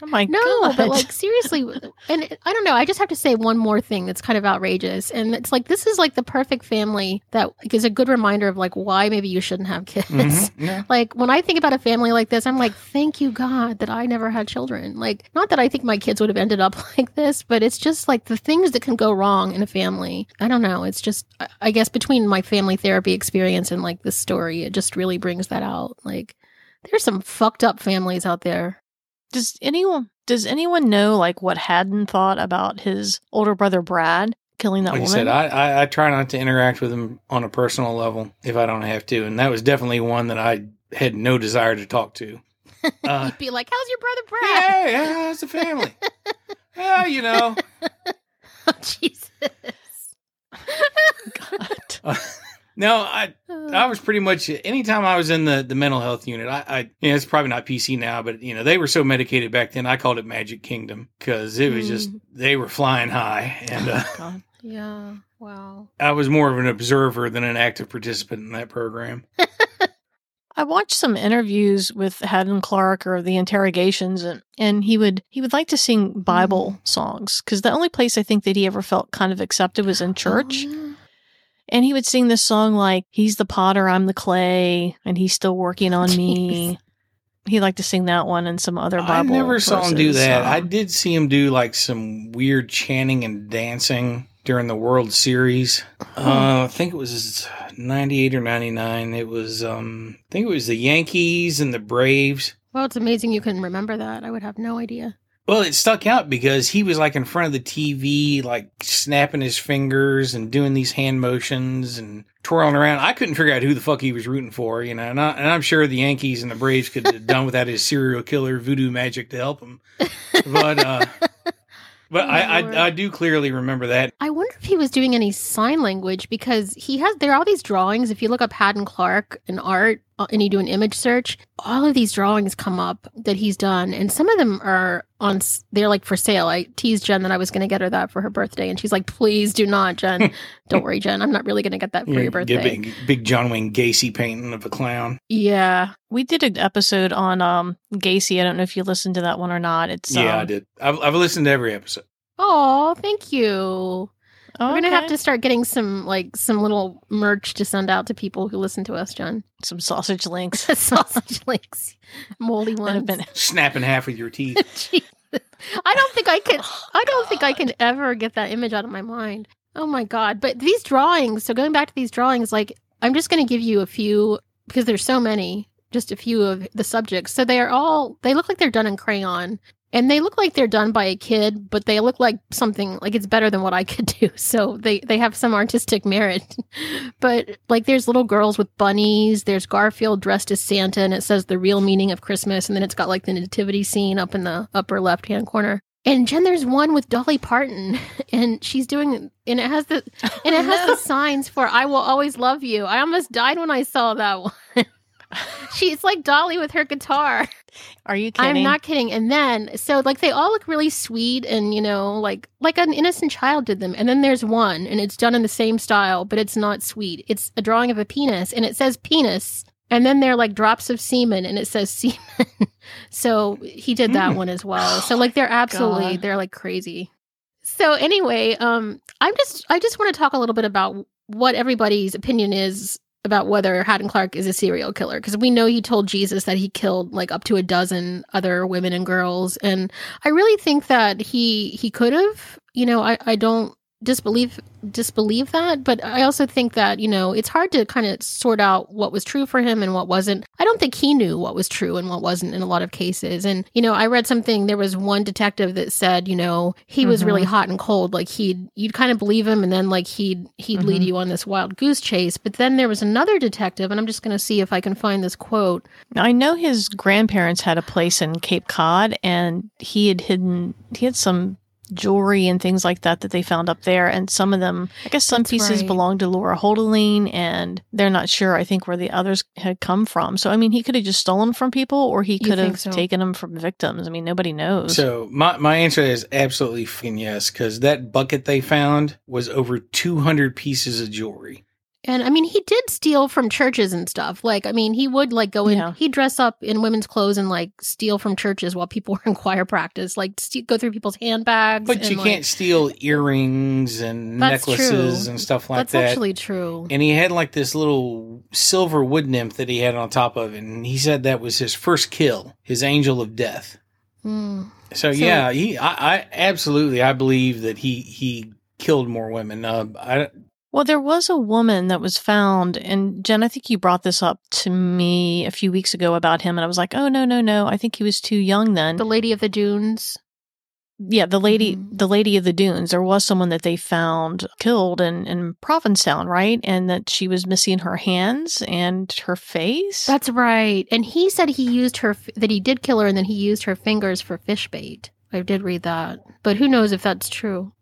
Oh my No, god! but like seriously, and I don't know. I just have to say one more thing that's kind of outrageous, and it's like this is like the perfect family that that is a good reminder of like why maybe you shouldn't have kids. Mhm. Yeah. Like when I think about a family like this, I'm like, thank you God that I never had children. Like, not that I think my kids would have ended up like this, but it's just like the things that can go wrong in a family. I don't know. It's just, I guess between my family therapy experience and like this story, it just really brings that out. Like, there's some fucked up families out there. Does anyone does anyone know like what Hadden thought about his older brother Brad killing that Like I woman? said, I, I, I try not to interact with him on a personal level if I don't have to, and that was definitely one that I had no desire to talk to. Uh, You'd be like, how's your brother Brad? yeah, yeah, it's a family. yeah, you know. Oh, Jesus. God. No, I I was pretty much anytime I was in the, the mental health unit. I, I you know, it's probably not PC now, but you know they were so medicated back then. I called it Magic Kingdom because it was just they were flying high, and uh, God. yeah. Wow. I was more of an observer than an active participant in that program. I watched some interviews with Hadden Clark or the interrogations, and, and he would he would like to sing Bible songs because the only place I think that he ever felt kind of accepted was in church. Oh, yeah. And he would sing this song like "He's the potter, I'm the clay, and he's still working on me." He liked to sing that one and some other Bible. I never saw him do that. so- I did see him do like some weird chanting and dancing during the World Series. Uh, I think it was 98 or 99. It was um I think it was the Yankees and the Braves. Well, it's amazing you can remember that. I would have no idea. Well, it stuck out because he was like in front of the TV, like snapping his fingers and doing these hand motions and twirling around. I couldn't figure out who the fuck he was rooting for, you know. And, I, and I'm sure the Yankees and the Braves could have done without his serial killer voodoo magic to help him. But uh, but I, I I do clearly remember that. I wonder if he was doing any sign language because he has there are all these drawings. If you look up Hadden Clark and art and you do an image search, all of these drawings come up that he's done, and some of them are on. They're like for sale. I teased Jen that I was going to get her that for her birthday, and she's like, "Please do not, Jen. Don't worry, Jen. I'm not really going to get that for Yeah, your get birthday." big, big John Wayne Gacy painting of a clown. Yeah, We did an episode on um Gacy. I don't know if you listened to that one or not. It's yeah, um, I did. I've, I've listened to every episode. Oh, thank you. We're gonna have to start getting some like some little merch to send out to people who listen to us, John. some sausage links Sausage links, moldy that ones. have been. Snapping half with your teeth. Jesus. I don't think I can. I don't think I can ever get that image out of my mind. Oh my god! But these drawings. So going back to these drawings, like I'm just going to give you a few because there's so many. Just a few of the subjects. So they are all. They look like they're done in crayon. And they look like they're done by a kid, but they look like something like it's better than what I could do. So they they have some artistic merit. but like there's little girls with bunnies, there's Garfield dressed as Santa and it says the real meaning of Christmas and then it's got like the nativity scene up in the upper left-hand corner. And Jen there's one with Dolly Parton and she's doing and it has the and it has the signs for I will always love you. I almost died when I saw that one. She's like Dolly with her guitar. Are you kidding? I'm not kidding. And then so like they all look really sweet and you know like like an innocent child did them. And then there's one and it's done in the same style, but it's not sweet. It's a drawing of a penis and it says penis. And then they're like drops of semen and it says semen. so he did that Hmm. one as well. So like they're absolutely God. they're like crazy. So anyway, um I'm just I just want to talk a little bit about what everybody's opinion is about whether Hadden Clark is a serial killer because we know he told Jesus that he killed like up to a dozen other women and girls and I really think that he he could have you know I I don't disbelieve disbelieve that but I also think that you know it's hard to kind of sort out what was true for him and what wasn't I don't think he knew what was true and what wasn't in a lot of cases and you know I read something there was one detective that said you know he was Mhm. really hot and cold like he'd you'd kind of believe him and then like he'd he'd lead Mhm. you on this wild goose chase but then there was another detective and I'm just going to see if I can find this quote Now, I know his grandparents had a place in Cape Cod, and he had hidden he had some jewelry and things like that that they found up there, and some of them, I guess, some That's pieces right. belonged to Laura Houghteling, and they're not sure. I think where the others had come from. So, I mean, he could have just stolen from people, or he could have so? taken them from victims. I mean, nobody knows. So my my answer is absolutely yes, because that bucket they found was over two hundred pieces of jewelry. And I mean, he did steal from churches and stuff. Like, I mean, he would like go in, Yeah. he'd dress up in women's clothes and like steal from churches while people were in choir practice, like st- go through people's handbags. But and, you like- can't steal earrings and necklaces true. and stuff like That's that. That's actually true. and he had like this little silver wood nymph that he had on top of it. And he said that was his first kill, his angel of death. Mm. So, So- yeah, he, I, I absolutely, I believe that he, he killed more women. Uh, I, Well, there was a woman that was found, and Jen, I think you brought this up to me a few weeks ago about him, and I was like, oh, no, no, no. I think he was too young then. The Lady of the Dunes. yeah, the lady, Mhm. the lady of the dunes. There was someone that they found killed in, in Provincetown, right? And that she was missing her hands and her face. That's right. And he said he used her that he did kill her and then he used her fingers for fish bait. I did read that. But who knows if that's true?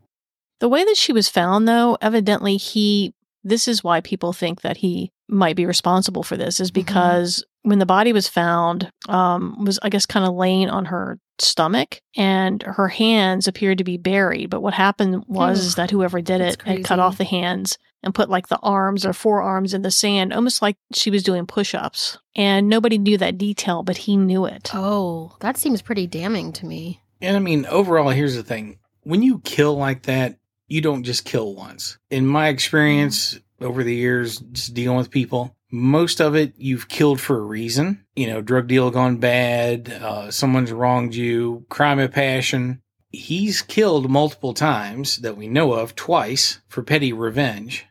The way that she was found, though, evidently he, this is why people think that he might be responsible for this, is because when the body was found, um, was, I guess, kind of laying on her stomach and her hands appeared to be buried. But what happened was Ugh, is that whoever did it had cut off the hands and put like the arms or forearms in the sand, almost like she was doing push ups. And nobody knew that detail, but he knew it. Oh, that seems pretty damning to me. and I mean, overall, here's the thing. When you kill like that, you don't just kill once. In my experience over the years, just dealing with people, most of it you've killed for a reason. You know, drug deal gone bad, uh, someone's wronged you, crime of passion. He's killed multiple times that we know of, twice for petty revenge.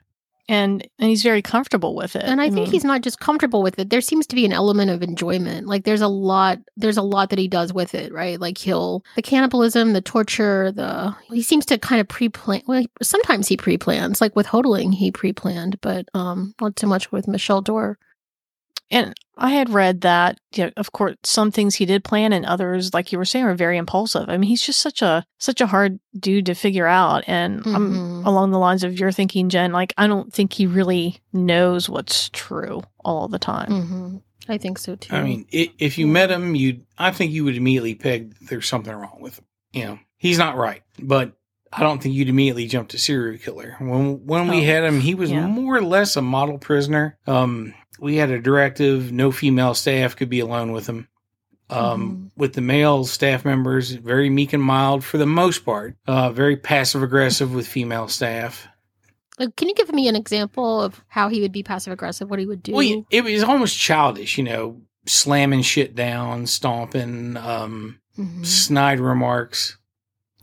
And, and he's very comfortable with it. And I, think mean, he's not just comfortable with it. There seems to be an element of enjoyment. Like there's a lot there's a lot that he does with it, right? Like he'll the cannibalism, the torture, the he seems to kind of pre-plan well, sometimes he pre-plans, like with Houghteling he pre-planned, but um not too much with Michelle Dorr. And I had read that, you know, of course, some things he did plan, and others, like you were saying, are very impulsive. I mean, he's just such a such a hard dude to figure out. And I'm Mhm. along the lines of your thinking, Jen. Like, I don't think he really knows what's true all the time. hmm I think so too. I mean, i if you met him, you I think you would immediately peg there's something wrong with him. You know, he's not right, but I don't think you'd immediately jump to serial killer. When when we Oh, had him, he was yeah. more or less a model prisoner. Um, we had a directive: no female staff could be alone with him. Um, with the male staff members, very meek and mild for the most part. Uh, very passive aggressive with female staff. Like, can you give me an example of how he would be passive aggressive, what he would do? Well, it was almost childish, you know, slamming shit down, stomping, um, Mhm. snide remarks.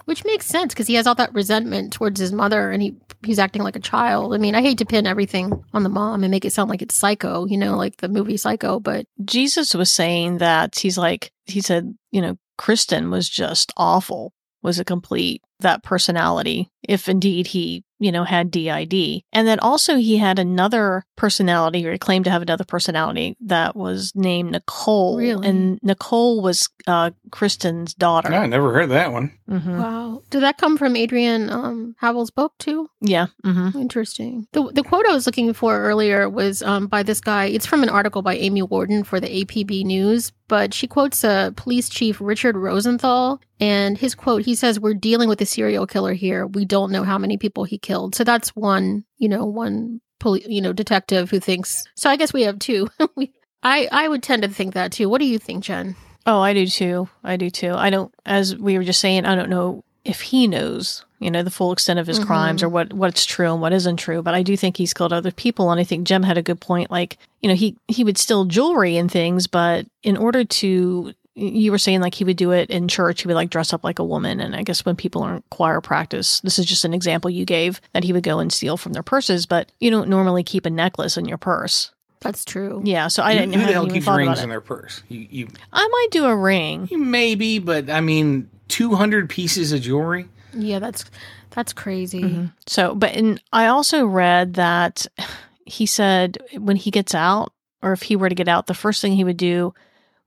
Which makes sense because he has all that resentment towards his mother and he he's acting like a child. I mean, I hate to pin everything on the mom and make it sound like it's psycho, you know, like the movie Psycho, but Jesus was saying that he's like, he said, you know, Kristen was just awful, was a complete that personality, if indeed he, you know, had DID. And then also he had another personality, or he claimed to have another personality that was named Nicole. Really? And Nicole was uh, Kristen's daughter. I never heard that one. hmm wow. Did that come from Adrian um, Havill's book too? Yeah. Mm-hmm. Interesting. The the quote I was looking for earlier was um, by this guy. It's from an article by Amy Warden for the APB News, but she quotes uh, Police Chief Richard Rosenthal, and his quote. He says, "We're dealing with a serial killer here. We don't know how many people he killed." So that's one, you know, one poli- you know detective who thinks. So I guess we have two. we, I I would tend to think that too. What do you think, Jen? Oh, I do too. I do too. I don't, as we were just saying, I don't know if he knows, you know, the full extent of his Mhm. crimes or what what's true and what isn't true. But I do think he's killed other people, and I think Jem had a good point. Like, you know, he he would steal jewelry and things, but in order to you were saying like he would do it in church he would like dress up like a woman and i guess when people are in choir practice this is just an example you gave that he would go and steal from their purses but you don't normally keep a necklace in your purse That's true. yeah so i didn't Who the hadn't hell keeps rings about in it. their purse? You, you, i might do a ring you maybe, but I mean, two hundred pieces of jewelry. Yeah, that's that's crazy. Mhm. So, but and I also read that he said when he gets out, or if he were to get out, the first thing he would do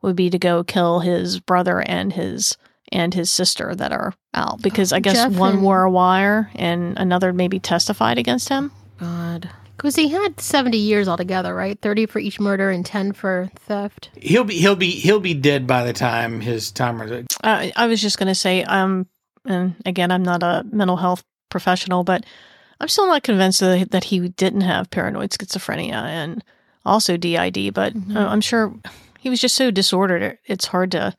would be to go kill his brother and his and his sister that are out because I guess Jeff one and- wore a wire and another maybe testified against him. God. Because he had 70 years altogether, right? 30 for each murder and 10 for theft. He'll be he'll be he'll be dead by the time his time is. Uh, I was just going to say, um, and again, I'm not a mental health professional, but I'm still not convinced that that he didn't have paranoid schizophrenia and also DID, but uh, I'm sure he was just so disordered. It's hard to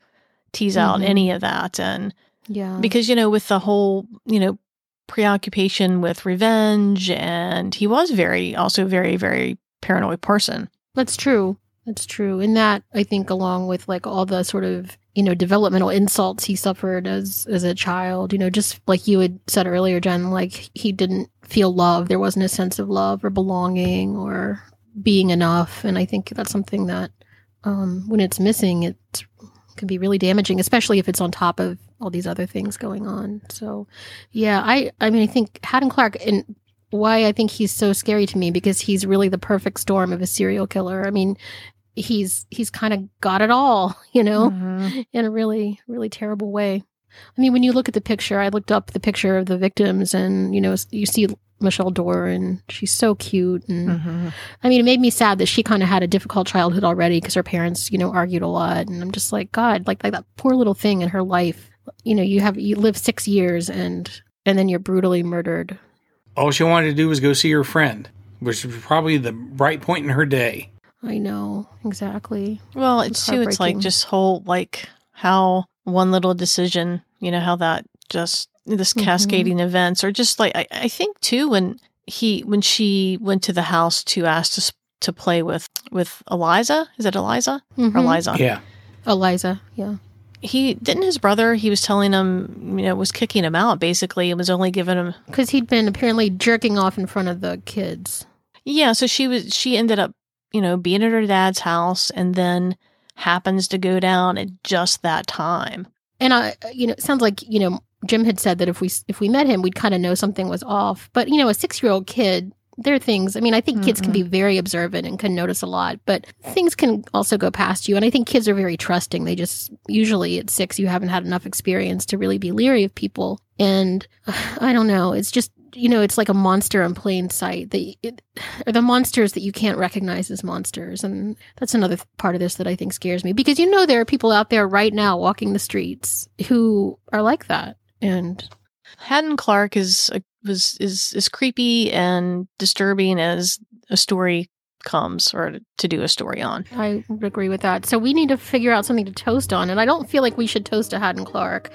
tease out Mhm. any of that. And Yeah. because, you know, with the whole, you know, preoccupation with revenge, and he was very, also very, very paranoid person. That's true. That's true. And that I think along with like all the sort of, you know, developmental insults he suffered as as a child, you know, just like you had said earlier, Jen, like he didn't feel love. There wasn't a sense of love or belonging or being enough. And I think that's something that um when it's missing it can be really damaging, especially if it's on top of all these other things going on. So yeah, I I mean I think Hadden Clark and why I think he's so scary to me because he's really the perfect storm of a serial killer. I mean, he's he's kind of got it all, you know, Mhm. in a really really terrible way. I mean, when you look at the picture, I looked up the picture of the victims, and you know, you see Michelle Doran. she's so cute. And Mhm. I mean, it made me sad that she kind of had a difficult childhood already because her parents, you know, argued a lot. And I'm just like, God, like like that poor little thing in her life. You know, you have you live six years, and and then you're brutally murdered. All she wanted to do was go see her friend, which was probably the bright point in her day. I know exactly. Well, It's it's too, it's like just whole, like how one little decision, you know, how that just, this Mhm. cascading events, or just like, I, I think too, when he, when she went to the house to ask to, to play with, with Eliza, is it Eliza or Mhm. Eliza? Yeah. Eliza, yeah. He, didn't his brother, he was telling him, you know, was kicking him out basically and was only giving him, Because he'd been apparently jerking off in front of the kids. yeah. So she was, she ended up, you know, being at her dad's house and then happens to go down at just that time. And I, you know, it sounds like you know Jim had said that if we if we met him, we'd kind of know something was off. But you know, a six year old kid, there are things. I mean, I think kids can be very observant and can notice a lot, but things can also go past you. And I think kids are very trusting. They just usually at six, you haven't had enough experience to really be leery of people. And uh, I don't know. It's just you know, it's like a monster in plain sight. The it, or the monsters that you can't recognize as monsters, and that's another th- part of this that I think scares me because you know there are people out there right now walking the streets who are like that, and Hadden Clark is a, was is as creepy and disturbing as a story comes, or to do a story on. I would agree with that. So we need to figure out something to toast on, and I don't feel like we should toast to Hadden Clark.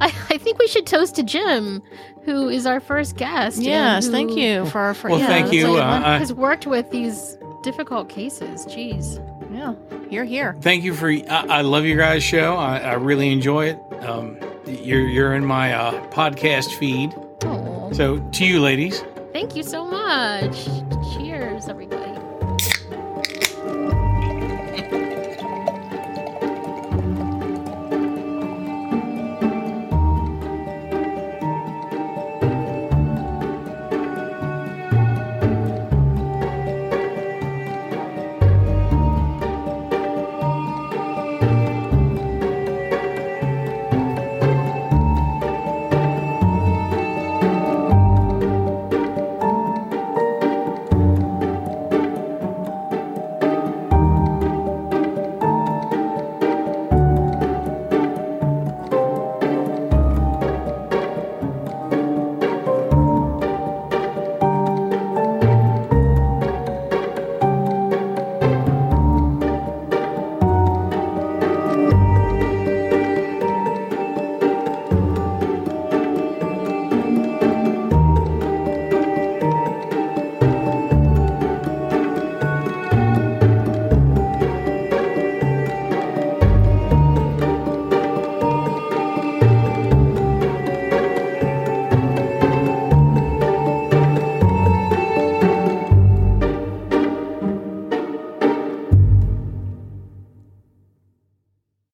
I, I think we should toast to Jim, who is our first guest. and Yes, thank you for our first. Well, yeah, thank you. like- Uh, has worked with these difficult cases. Jeez. Yeah, here, here. Thank you for. I, I love your guys' show. I, I really enjoy it. Um, you're you're in my uh, podcast feed. Oh, So to you, ladies. thank you so much. Cheers, everybody.